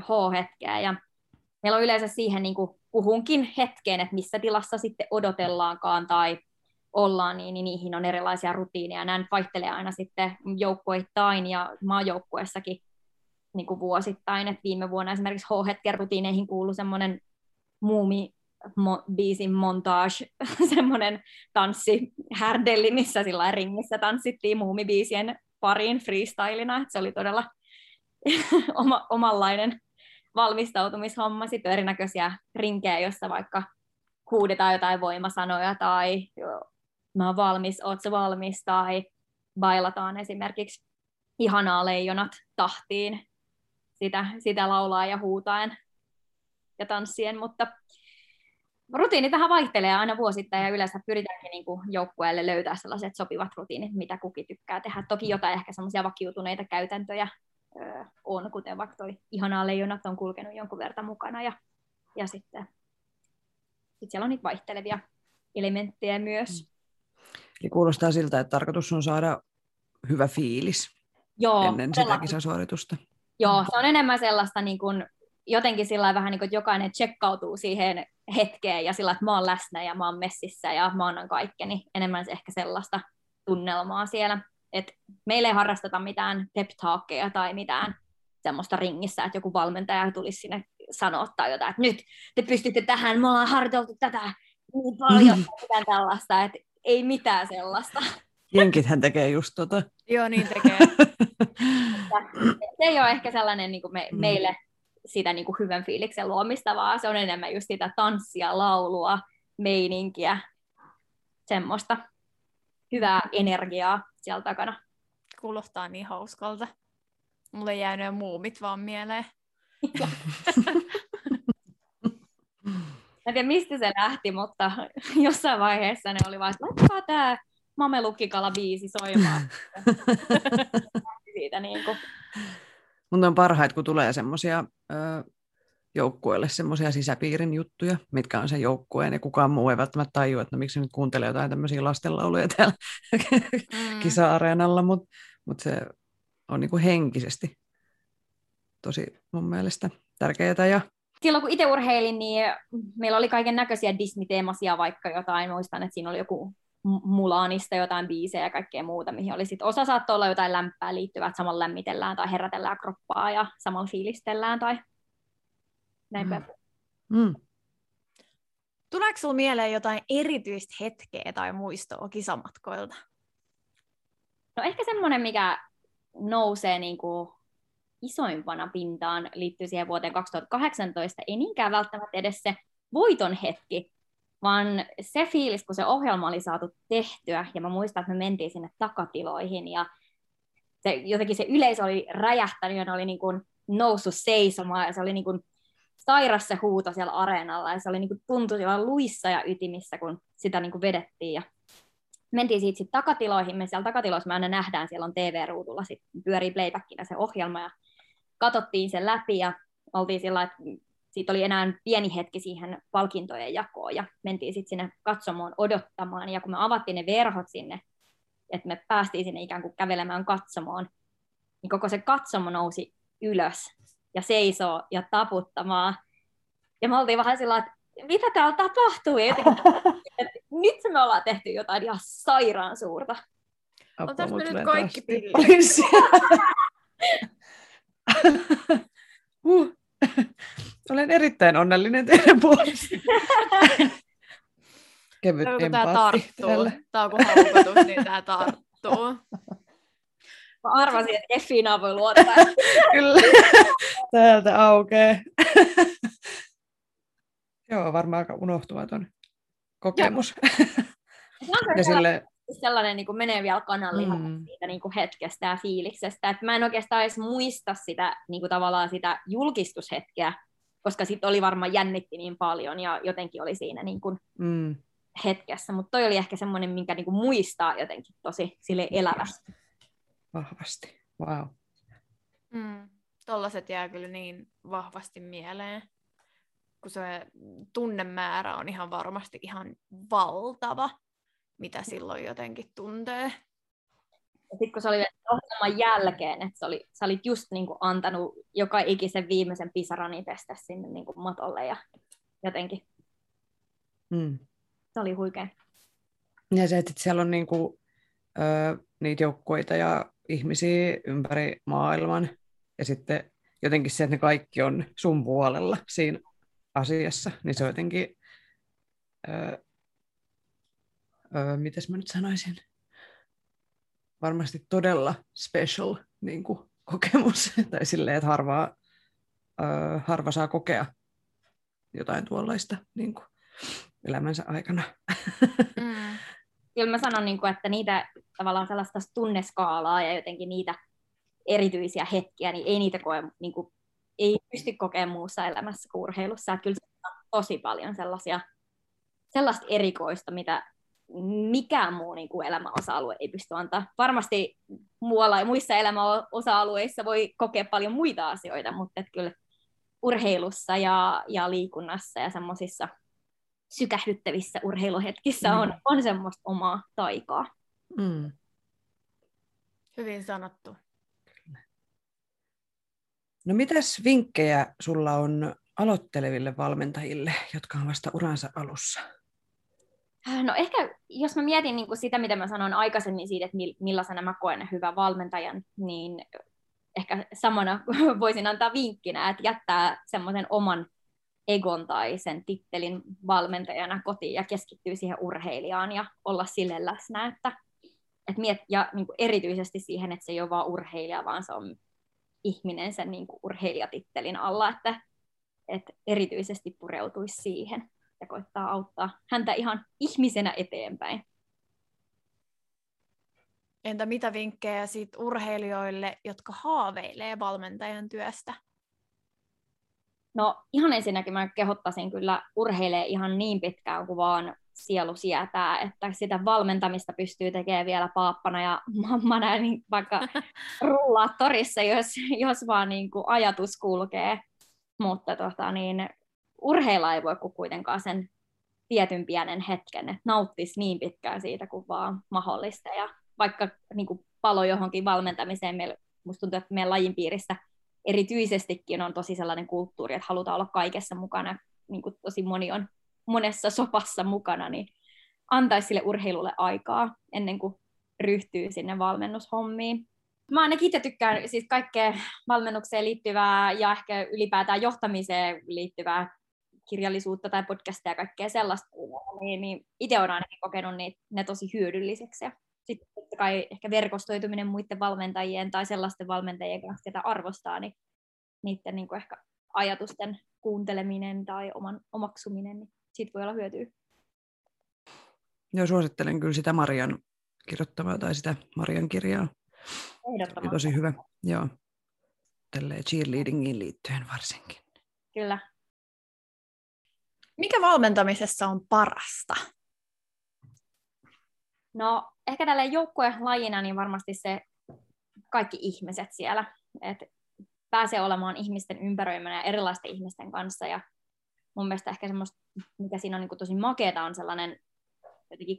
H-hetkeä. Ja meillä on yleensä siihen niin kuin kuhunkin hetkeen, että missä tilassa sitten odotellaankaan tai ollaan, niin, niin niihin on erilaisia rutiineja. Nämä vaihtelee aina sitten joukkueittain ja maajoukkueessakin niin kuin vuosittain. Et viime vuonna esimerkiksi H-hetken rutiineihin kuului semmoinen muumi mo- biisin montage, semmoinen tanssihärdelli, missä sillä ringissä tanssittiin muumibiisien pariin freestylina, että se oli todella oma, omanlainen valmistautumishomma. Sitten erinäköisiä rinkejä, jossa vaikka huudetaan jotain voimasanoja tai mä oon valmis, oot valmis, tai bailataan esimerkiksi ihanaa leijonat tahtiin sitä, sitä laulaa ja huutaen ja tanssien, mutta rutiinit vähän vaihtelee aina vuosittain ja yleensä pyritäänkin niin kuin joukkueelle löytää sellaiset sopivat rutiinit, mitä kukin tykkää tehdä. Toki jotain ehkä semmoisia vakiutuneita käytäntöjä ö, on, kuten vaikka toi ihanaa leijonat on kulkenut jonkun verran mukana ja, ja sitten sit siellä on niitä vaihtelevia elementtejä myös. Mm. Eli kuulostaa siltä, että tarkoitus on saada hyvä fiilis Joo, ennen sitä kisasuoritusta. Joo, se on enemmän sellaista niin kuin, jotenkin sillä vähän niin kuin, että jokainen tsekkautuu siihen hetkeen ja sillä, että mä oon läsnä ja mä oon messissä ja mä annan kaikkeni. Enemmän se ehkä sellaista tunnelmaa siellä. Et meillä ei harrasteta mitään pep tai mitään semmoista ringissä, että joku valmentaja tulisi sinne sanoa tai jotain, että nyt te pystytte tähän, me ollaan harjoiteltu tätä niin paljon, mitään tällaista, että ei mitään sellaista. Jenkithän tekee just tota. Joo, niin tekee. se ei ole ehkä sellainen niin kuin me, mm. meille sitä niin kuin hyvän fiiliksen luomista, vaan se on enemmän just sitä tanssia, laulua, meininkiä, semmoista hyvää energiaa siellä takana. Kuulostaa niin hauskalta. Mulle ei jäänyt muumit vaan mieleen. Mä en tiedä, mistä se lähti, mutta jossain vaiheessa ne oli vaan, että tää mamelukkikala biisi soimaan. siitä niin kuin. Mutta on parhaita, kun tulee semmoisia joukkueelle semmoisia sisäpiirin juttuja, mitkä on sen joukkueen, ja kukaan muu ei välttämättä tajua, että no, miksi nyt kuuntelee jotain tämmöisiä lastenlauluja täällä mm. kisa-areenalla, mutta mut se on niinku henkisesti tosi mun mielestä tärkeää. Ja... Silloin kun itse urheilin, niin meillä oli kaiken näköisiä Disney-teemasia, vaikka jotain, muistan, että siinä oli joku Mulanista jotain biisejä ja kaikkea muuta, mihin oli sit, osa saattoi olla jotain lämpää liittyvää, että samalla lämmitellään tai herätellään kroppaa ja samalla fiilistellään tai näin mm. Mm. Tuleeko sinulla mieleen jotain erityistä hetkeä tai muistoa kisamatkoilta? No ehkä semmoinen, mikä nousee niin kuin isoimpana pintaan liittyy siihen vuoteen 2018, ei niinkään välttämättä edes se voiton hetki, vaan se fiilis, kun se ohjelma oli saatu tehtyä, ja mä muistan, että me mentiin sinne takatiloihin, ja se, jotenkin se yleisö oli räjähtänyt, ja ne oli niin kuin noussut seisomaan, ja se oli niin kuin sairas se huuto siellä areenalla, ja se oli niin kuin tuntui siellä luissa ja ytimissä, kun sitä niin kuin vedettiin, ja mentiin siitä sitten takatiloihin, me siellä takatiloissa me aina nähdään, siellä on TV-ruudulla, sitten pyörii playbackina se ohjelma, ja katsottiin sen läpi, ja oltiin sillä että siitä oli enää pieni hetki siihen palkintojen jakoon ja mentiin sitten sinne katsomoon odottamaan ja kun me avattiin ne verhot sinne, että me päästiin sinne ikään kuin kävelemään katsomoon, niin koko se katsomo nousi ylös ja seisoo ja taputtamaan. Ja me oltiin vähän sillä että mitä täällä tapahtuu? Ja että nyt me ollaan tehty jotain ihan sairaan suurta. Otas me nyt kaikki pillit? uh. Olen erittäin onnellinen teidän puolesta. kevyt empaatti tarttuu. täällä. Tää on kun haukotus, niin tää tarttuu. Mä arvasin, että Effiinaan voi luottaa. Kyllä, täältä aukee. Joo, varmaan aika unohtumaton kokemus. Ja sille, sellainen niin kuin menee vielä kananlihalle Mm. siitä niin kuin hetkestä ja fiiliksestä. Että mä en oikeastaan edes muista sitä niin kuin tavallaan sitä julkistushetkeä, koska sitten oli varmaan jännitti niin paljon ja jotenkin oli siinä niin kuin mm, hetkessä. Mutta toi oli ehkä semmoinen, minkä niin kuin muistaa jotenkin tosi sille elävästi. vahvasti. Wow. Mm. Tollaset jää kyllä niin vahvasti mieleen, kun se tunnemäärä on ihan varmasti ihan valtava, mitä silloin jotenkin tuntee. Sitten kun se oli vielä ohjelman jälkeen, että se oli, sä olit just niin kuin antanut joka ikisen viimeisen pisarani pestä sinne niin kuin matolle ja jotenkin Mm. se oli huikea. Ja se, että siellä on niinku, ö, niitä joukkueita ja ihmisiä ympäri maailman. Ja sitten jotenkin se, että ne kaikki on sun puolella siinä asiassa, niin se on jotenkin, ö, ö, mitäs mä nyt sanoisin, varmasti todella special niin kuin, kokemus. tai silleen, että harva, ö, harva saa kokea jotain tuollaista niin kuin, elämänsä aikana. Mm. Kyllä mä sanon, niin kuin, että niitä tavallaan sellaista tunneskaalaa ja jotenkin niitä erityisiä hetkiä, niin ei niitä koe, niin kuin, ei pysty kokemaan muussa elämässä kuin urheilussa. Että kyllä se on tosi paljon sellaisia, sellaista erikoista, mitä mikään muu niin kuin elämäosa-alue ei pysty antaa. Varmasti muualla, muissa elämäosa-alueissa voi kokea paljon muita asioita, mutta että kyllä urheilussa ja, ja liikunnassa ja semmoisissa sykähdyttävissä urheiluhetkissä on, on semmoista omaa taikaa. Mm. Hyvin sanottu. No mitäs vinkkejä sulla on aloitteleville valmentajille, jotka on vasta uransa alussa? No ehkä, jos mä mietin niin kuin sitä, mitä mä sanoin aikaisemmin siitä, että millaisena mä koen hyvän valmentajan, niin ehkä samana voisin antaa vinkkinä, että jättää semmoisen oman egon tai sen tittelin valmentajana kotiin ja keskittyy siihen urheilijaan ja olla sille läsnä, että, että miet, ja niin kuin erityisesti siihen, että se ei ole vaan urheilija, vaan se on ihminen sen niin kuin urheilijatittelin alla, että, että erityisesti pureutuisi siihen ja koittaa auttaa häntä ihan ihmisenä eteenpäin. Entä mitä vinkkejä sit urheilijoille, jotka haaveilee valmentajan työstä? No ihan ensinnäkin mä kehottaisin kyllä urheilee ihan niin pitkään kuin vaan sielu sietää, että sitä valmentamista pystyy tekemään vielä paappana ja mammana, niin vaikka rullaa torissa, jos, jos vaan niin kuin ajatus kulkee. Mutta tota, niin, urheilla ei voi kuin kuitenkaan sen tietyn pienen hetken, että nauttisi niin pitkään siitä kuin vaan mahdollista. Ja vaikka niin kuin palo johonkin valmentamiseen, meillä, tuntuu, että meidän lajin piirissä erityisestikin on tosi sellainen kulttuuri, että halutaan olla kaikessa mukana, niin kuin tosi moni on monessa sopassa mukana, niin antaisi sille urheilulle aikaa ennen kuin ryhtyy sinne valmennushommiin. Mä ainakin itse tykkään siis kaikkea valmennukseen liittyvää ja ehkä ylipäätään johtamiseen liittyvää kirjallisuutta tai podcastia ja kaikkea sellaista, niin, niin itse olen ainakin kokenut niitä, ne tosi hyödylliseksi. Ja sitten totta kai ehkä verkostoituminen muiden valmentajien tai sellaisten valmentajien kanssa, ketä arvostaa, niin niiden niin kuin ehkä ajatusten kuunteleminen tai oman omaksuminen, niin siitä voi olla hyötyä. Joo, suosittelen kyllä sitä Marian kirjoittamaa tai sitä Marian kirjaa. Oli tosi hyvä, joo. Tälleen cheerleadingiin liittyen varsinkin. Kyllä. Mikä valmentamisessa on parasta? No ehkä tällä joukkuelajina niin varmasti se kaikki ihmiset siellä, että pääsee olemaan ihmisten ympäröimänä ja erilaisten ihmisten kanssa. Ja mun mielestä ehkä semmoista, mikä siinä on niin tosi makeeta, on sellainen jotenkin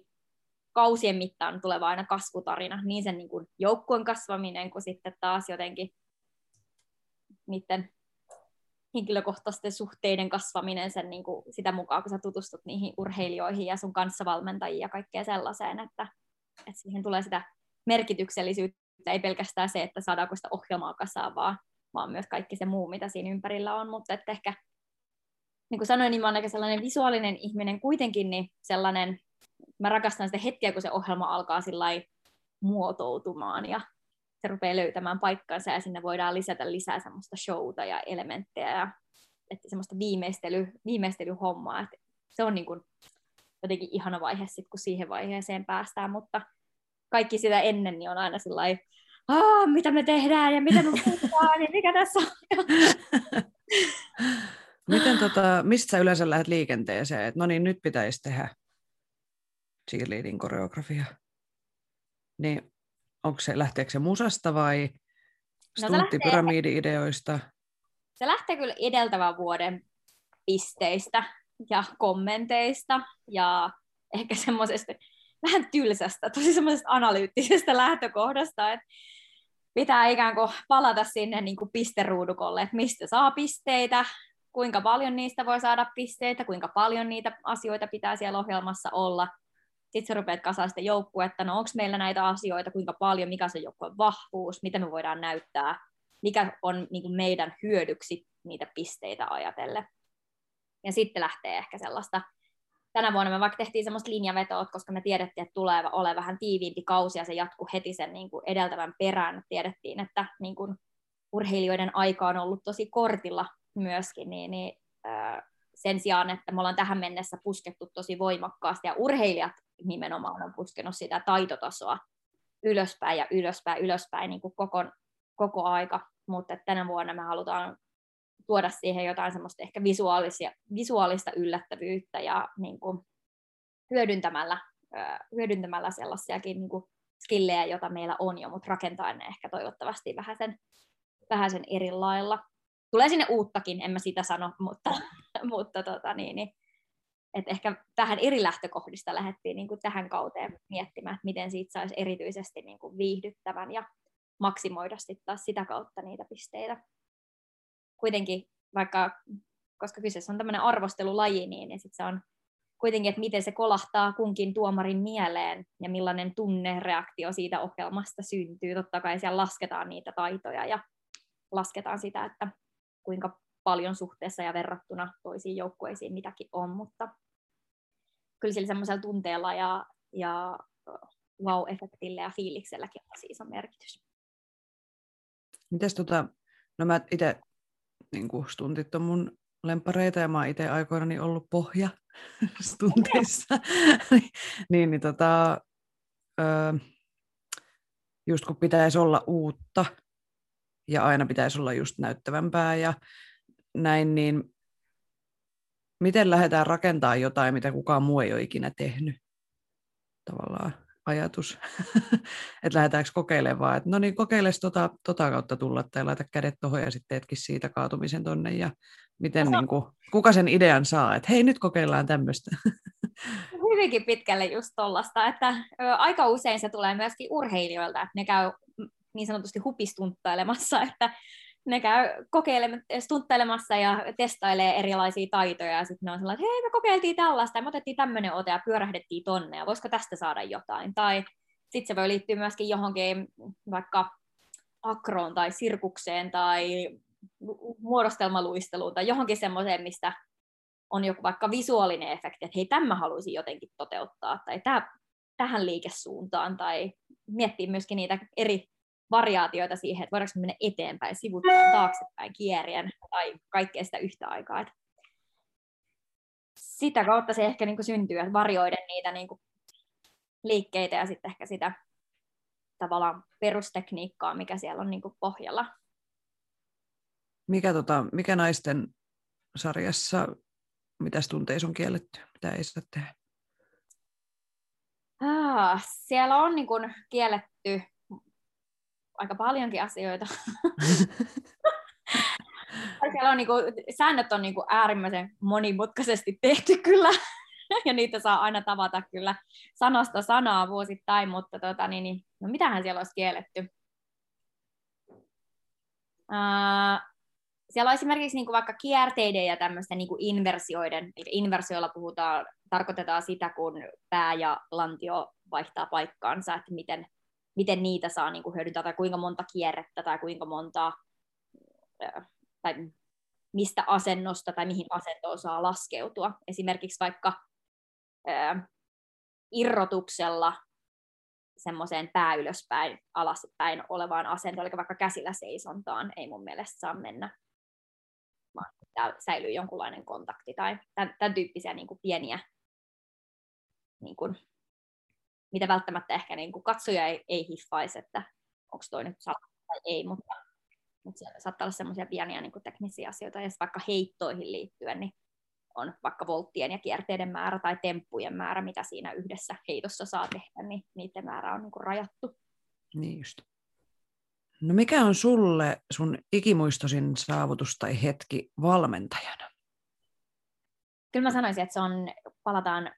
kausien mittaan tuleva aina kasvutarina, niin sen niin joukkueen kasvaminen kuin sitten taas jotenkin niiden henkilökohtaisten suhteiden kasvaminen sen, niin kuin, sitä mukaan, kun sä tutustut niihin urheilijoihin ja sun kanssavalmentajiin ja kaikkea sellaiseen, että, että siihen tulee sitä merkityksellisyyttä, ei pelkästään se, että saadaanko sitä ohjelmaa kasaan, vaan, vaan myös kaikki se muu, mitä siinä ympärillä on, mutta että ehkä niin kuin sanoin, niin mä olen aika sellainen visuaalinen ihminen kuitenkin, niin sellainen mä rakastan sitä hetkeä, kun se ohjelma alkaa muotoutumaan ja se rupeaa löytämään paikkansa ja sinne voidaan lisätä lisää semmoista showta ja elementtejä ja että semmoista viimeistely, viimeistelyhommaa. Että se on niin kuin jotenkin ihana vaihe sit, kun siihen vaiheeseen päästään, mutta kaikki sitä ennen niin on aina sellainen, mitä me tehdään ja mitä me puhutaan ja mikä tässä on. Miten tota, mistä sä yleensä lähdet liikenteeseen, että no niin, nyt pitäisi tehdä cheerleading koreografia? Niin onko se, lähteekö se musasta vai no, stunttipyramiidi-ideoista? Se lähtee kyllä edeltävän vuoden pisteistä ja kommenteista ja ehkä semmoisesta vähän tylsästä, tosi semmoisesta analyyttisestä lähtökohdasta, että pitää ikään kuin palata sinne niin kuin pisteruudukolle, että mistä saa pisteitä, kuinka paljon niistä voi saada pisteitä, kuinka paljon niitä asioita pitää siellä ohjelmassa olla. Sitten sä rupeat kasaamaan sitä joukkuetta, no onko meillä näitä asioita, kuinka paljon, mikä se joukkueen vahvuus, mitä me voidaan näyttää, mikä on niin kuin meidän hyödyksi niitä pisteitä ajatellen. Ja sitten lähtee ehkä sellaista, tänä vuonna me vaikka tehtiin semmoista linjavetoa, koska me tiedettiin, että tulee ole vähän tiiviimpi kausi ja se jatkuu heti sen niin kuin edeltävän perään. Tiedettiin, että niin kuin urheilijoiden aika on ollut tosi kortilla myöskin, niin, niin sen sijaan, että me ollaan tähän mennessä puskettu tosi voimakkaasti ja urheilijat nimenomaan on puskenut sitä taitotasoa ylöspäin ja ylöspäin, ylöspäin niin kuin koko, koko aika, mutta tänä vuonna me halutaan tuoda siihen jotain semmoista ehkä visuaalisia, visuaalista yllättävyyttä ja niin kuin hyödyntämällä, hyödyntämällä sellaisiakin niin kuin skillejä, joita meillä on jo, mutta rakentaa ne ehkä toivottavasti vähän sen, vähän sen eri lailla. Tulee sinne uuttakin, en mä sitä sano, mutta, mutta tota, niin, niin, et ehkä vähän eri lähtökohdista lähdettiin niin kuin tähän kauteen miettimään, että miten siitä saisi erityisesti niin kuin viihdyttävän ja maksimoida sitten taas sitä kautta niitä pisteitä kuitenkin, vaikka koska kyseessä on tämmöinen arvostelulaji, niin, niin sit se on kuitenkin, että miten se kolahtaa kunkin tuomarin mieleen ja millainen tunnereaktio siitä ohjelmasta syntyy. Totta kai siellä lasketaan niitä taitoja ja lasketaan sitä, että kuinka paljon suhteessa ja verrattuna toisiin joukkueisiin mitäkin on, mutta kyllä sillä semmoisella tunteella ja, ja wow-efektillä ja fiilikselläkin siis on merkitys. Mites tota, no mä itse niin kuin stuntit on mun lempareita ja mä oon itse aikoinani ollut pohja stunteissa. niin, niin tota, ö, just kun pitäisi olla uutta ja aina pitäisi olla just näyttävämpää ja näin, niin miten lähdetään rakentamaan jotain, mitä kukaan muu ei ole ikinä tehnyt? Tavallaan? ajatus, että lähdetäänkö kokeilemaan, että no niin, kokeile tota, tota kautta tulla tai laita kädet tuohon ja sitten teetkin siitä kaatumisen tonne. Ja miten, no, niin kuin, kuka sen idean saa, että hei nyt kokeillaan tämmöistä. Hyvinkin pitkälle just tollasta, että ö, aika usein se tulee myöskin urheilijoilta, että ne käy niin sanotusti hupistunttailemassa, että ne käy stunttailemassa ja testailee erilaisia taitoja, ja sitten ne on sellainen, että hei, me kokeiltiin tällaista, ja me otettiin tämmöinen ote, ja pyörähdettiin tonne, ja voisiko tästä saada jotain, tai sitten se voi liittyä myöskin johonkin vaikka akroon tai sirkukseen tai muodostelmaluisteluun tai johonkin semmoiseen, mistä on joku vaikka visuaalinen efekti, että hei, tämä haluaisin jotenkin toteuttaa, tai tähän liikesuuntaan, tai miettiä myöskin niitä eri variaatioita siihen, että voidaanko mennä eteenpäin, sivuttaa taaksepäin, kierien tai kaikkea sitä yhtä aikaa. Et sitä kautta se ehkä niin syntyy, että varjoiden niitä niin liikkeitä ja sitten ehkä sitä tavallaan perustekniikkaa, mikä siellä on niin pohjalla. Mikä, tota, mikä naisten sarjassa, mitä tunteissa on kielletty, mitä ei saa tehdä? Ah, siellä on niin kuin kielletty aika paljonkin asioita. Siellä on niinku, säännöt on niinku äärimmäisen monimutkaisesti tehty kyllä, ja niitä saa aina tavata kyllä sanasta sanaa vuosittain, mutta tota, niin, niin, no mitähän siellä olisi kielletty? Uh, siellä on esimerkiksi niin vaikka kierteiden ja tämmöisten niin inversioiden, eli inversioilla puhutaan, tarkoitetaan sitä, kun pää ja lantio vaihtaa paikkaansa, että miten miten niitä saa niin kuin hyödyntää, tai kuinka monta kierrettä, tai kuinka monta, tai mistä asennosta tai mihin asentoon saa laskeutua. Esimerkiksi vaikka irrotuksella semmoiseen pää ylöspäin, alaspäin olevaan asentoon, eli vaikka käsillä seisontaan ei mun mielestä saa mennä. Täällä säilyy jonkunlainen kontakti tai tämän, tämän tyyppisiä niin kuin pieniä, niin kuin, mitä välttämättä ehkä niin kuin katsoja ei, ei hiffaisi, että onko toi nyt salaa tai ei, mutta, mutta siellä saattaa olla semmoisia pieniä niin kuin teknisiä asioita, ja vaikka heittoihin liittyen, niin on vaikka volttien ja kierteiden määrä tai temppujen määrä, mitä siinä yhdessä heitossa saa tehdä, niin niiden määrä on niin kuin rajattu. Niin just. No mikä on sulle sun ikimuistosin saavutus tai hetki valmentajana? Kyllä mä sanoisin, että se on, palataan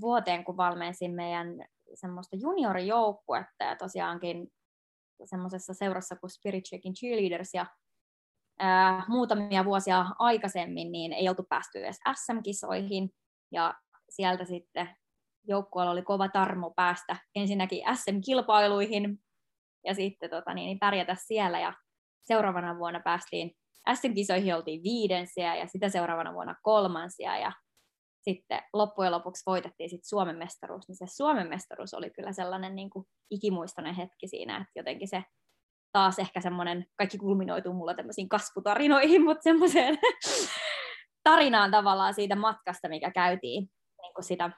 vuoteen, kun valmensin meidän semmoista juniorijoukkuetta ja tosiaankin semmoisessa seurassa kuin Spirit Checking Cheerleaders ja ää, muutamia vuosia aikaisemmin niin ei oltu päästy edes SM-kisoihin ja sieltä sitten joukkueella oli kova tarmo päästä ensinnäkin SM-kilpailuihin ja sitten tota, niin, niin pärjätä siellä ja seuraavana vuonna päästiin SM-kisoihin oltiin viidensiä ja sitä seuraavana vuonna kolmansia ja sitten loppujen lopuksi voitettiin sit Suomen mestaruus, niin se Suomen mestaruus oli kyllä sellainen niin kuin ikimuistoinen hetki siinä, että jotenkin se taas ehkä semmoinen, kaikki kulminoituu mulla tämmöisiin kasvutarinoihin, mutta semmoiseen tarinaan tavallaan siitä matkasta, mikä käytiin niin kuin sitä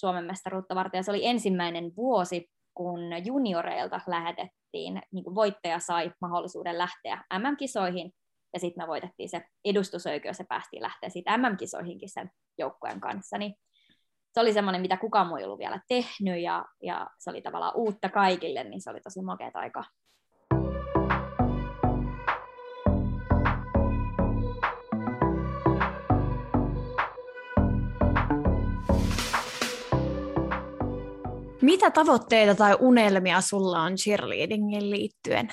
Suomen mestaruutta varten. Ja se oli ensimmäinen vuosi, kun junioreilta lähetettiin, niin kuin voittaja sai mahdollisuuden lähteä MM-kisoihin, ja sitten me voitettiin se edustusoikeus ja päästiin lähteä siitä MM-kisoihinkin sen joukkueen kanssa. Niin se oli semmoinen, mitä kukaan muu ei ollut vielä tehnyt, ja, ja se oli tavallaan uutta kaikille, niin se oli tosi makeata aikaa. Mitä tavoitteita tai unelmia sulla on cheerleadingin liittyen?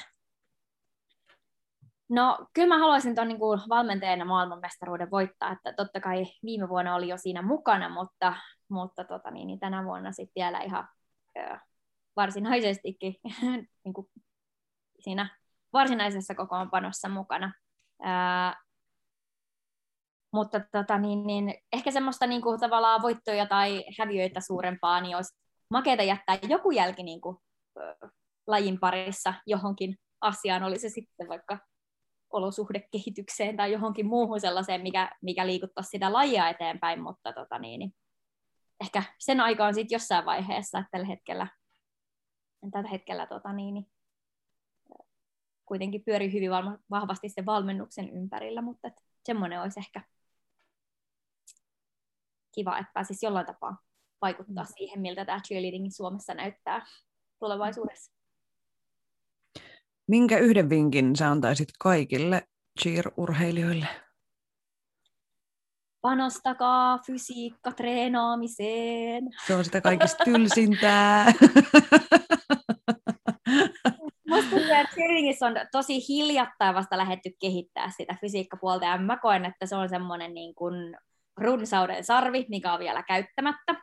No kyllä mä haluaisin tuon niin valmentajana maailmanmestaruuden voittaa, että totta kai viime vuonna oli jo siinä mukana, mutta, mutta tota, niin, niin tänä vuonna sitten vielä ihan ö, varsinaisestikin niin kuin siinä varsinaisessa kokoonpanossa mukana. Ää, mutta tota, niin, niin, ehkä semmoista niin kuin, tavallaan voittoja tai häviöitä suurempaa, niin olisi makeata jättää joku jälki niin kuin, ö, lajin parissa johonkin asiaan, oli se sitten vaikka olosuhdekehitykseen tai johonkin muuhun sellaiseen, mikä, mikä liikuttaisi sitä lajia eteenpäin, mutta tota niin, niin ehkä sen aika on sitten jossain vaiheessa, että tällä hetkellä, tällä hetkellä tota niin, niin, kuitenkin pyörii hyvin vahvasti sen valmennuksen ympärillä, mutta semmoinen olisi ehkä kiva, että pääsisi jollain tapaa vaikuttaa mm. siihen, miltä tämä cheerleading Suomessa näyttää tulevaisuudessa. Minkä yhden vinkin sä antaisit kaikille cheer-urheilijoille? Panostakaa fysiikka treenaamiseen. Se on sitä kaikista tylsintää. Musta cheerleadingissä on tosi hiljattain vasta lähdetty kehittää sitä fysiikkapuolta, ja mä koen, että se on semmoinen niin kuin runsauden sarvi, mikä on vielä käyttämättä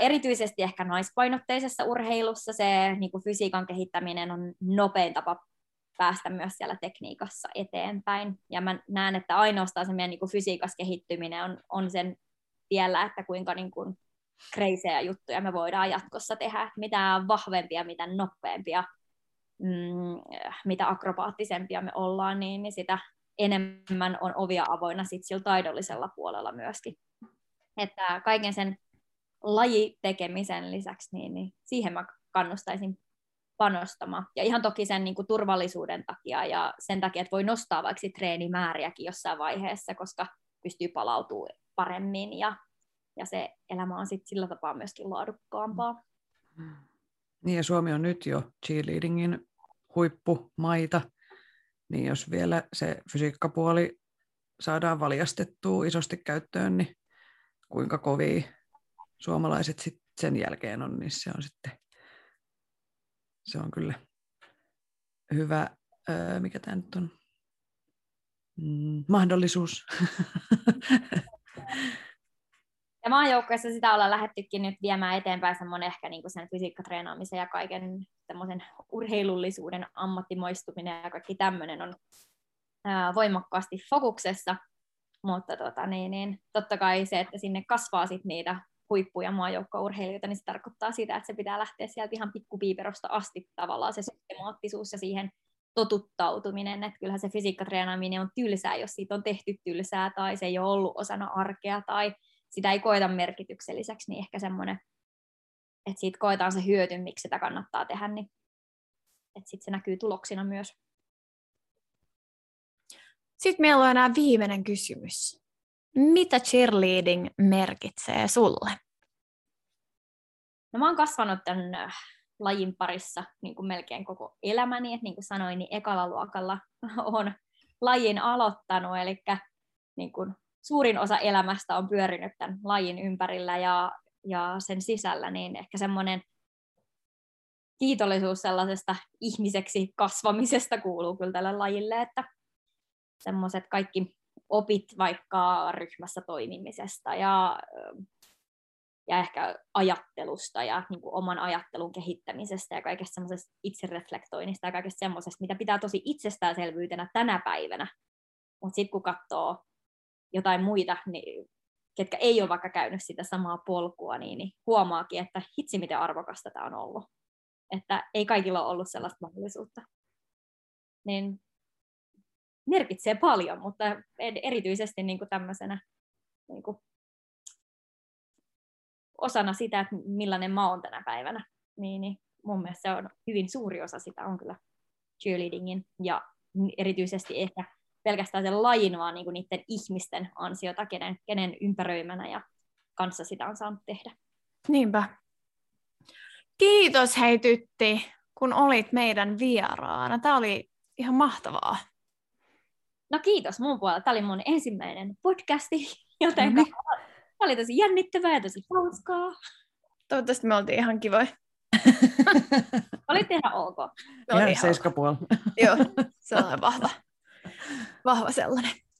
erityisesti ehkä naispainotteisessa urheilussa se niin kuin fysiikan kehittäminen on nopein tapa päästä myös siellä tekniikassa eteenpäin. Ja mä näen, että ainoastaan se meidän niin kuin fysiikas kehittyminen on, on sen vielä, että kuinka niin kuin kreisejä juttuja me voidaan jatkossa tehdä. Mitä vahvempia, mitä nopeampia, mm, mitä akrobaattisempia me ollaan, niin, niin sitä enemmän on ovia avoinna sit sillä taidollisella puolella myöskin. Että kaiken sen lajitekemisen lisäksi, niin, niin siihen mä kannustaisin panostamaan. Ja ihan toki sen niin kuin, turvallisuuden takia ja sen takia, että voi nostaa vaikka treenimääriäkin jossain vaiheessa, koska pystyy palautumaan paremmin ja, ja se elämä on sitten sillä tapaa myöskin laadukkaampaa. Niin ja Suomi on nyt jo cheerleadingin huippumaita, niin jos vielä se fysiikkapuoli saadaan valjastettua isosti käyttöön, niin kuinka kovia suomalaiset sit sen jälkeen on, niin se on sitten se on kyllä hyvä, öö, mikä tämä nyt on, mm, mahdollisuus. Ja maajoukkueessa sitä ollaan lähettykin nyt viemään eteenpäin semmoinen ehkä niinku sen fysiikkatreenaamisen ja kaiken semmoisen urheilullisuuden ammattimoistuminen ja kaikki tämmöinen on ää, voimakkaasti fokuksessa. Mutta tota, niin, niin, totta kai se, että sinne kasvaa sit niitä huippu- ja maajoukkourheilijoita, niin se tarkoittaa sitä, että se pitää lähteä sieltä ihan pikkupiiperosta asti tavallaan se systemaattisuus ja siihen totuttautuminen, että kyllähän se fysiikkatreenaaminen on tylsää, jos siitä on tehty tylsää tai se ei ole ollut osana arkea tai sitä ei koeta merkitykselliseksi, niin ehkä semmoinen, että siitä koetaan se hyöty, miksi sitä kannattaa tehdä, niin että sitten se näkyy tuloksina myös. Sitten meillä on enää viimeinen kysymys. Mitä cheerleading merkitsee sulle? No mä oon kasvanut tämän äh, lajin parissa niin kuin melkein koko elämäni, että niin kuin sanoin, niin ekalla luokalla on lajin aloittanut, eli niin kuin suurin osa elämästä on pyörinyt tämän lajin ympärillä ja, ja sen sisällä, niin ehkä semmoinen kiitollisuus sellaisesta ihmiseksi kasvamisesta kuuluu kyllä tälle lajille, että semmoiset kaikki opit vaikka ryhmässä toimimisesta ja, ja ehkä ajattelusta ja niin kuin oman ajattelun kehittämisestä ja kaikesta semmoisesta itsereflektoinnista ja kaikesta semmoisesta, mitä pitää tosi itsestäänselvyytenä tänä päivänä. Mutta sitten kun katsoo jotain muita, niin, ketkä ei ole vaikka käynyt sitä samaa polkua, niin, niin huomaakin, että hitsi miten arvokasta tämä on ollut. Että ei kaikilla ole ollut sellaista mahdollisuutta. Niin merkitsee paljon, mutta erityisesti niin kuin tämmöisenä niin kuin osana sitä, että millainen mä oon tänä päivänä, niin, niin mun mielestä se on hyvin suuri osa sitä on kyllä cheerleadingin ja erityisesti ehkä pelkästään sen lajin, vaan niin kuin niiden ihmisten ansiota, kenen, kenen ympäröimänä ja kanssa sitä on saanut tehdä. Niinpä. Kiitos hei tytti, kun olit meidän vieraana. Tämä oli ihan mahtavaa. No kiitos mun puolella. Tämä oli mun ensimmäinen podcasti, joten no niin. tämä oli tosi jännittävää ja tosi hauskaa. Toivottavasti me oltiin ihan kivoja. Olit ihan ok. Ihan seiskapuol. Joo, se on vahva. Vahva sellainen.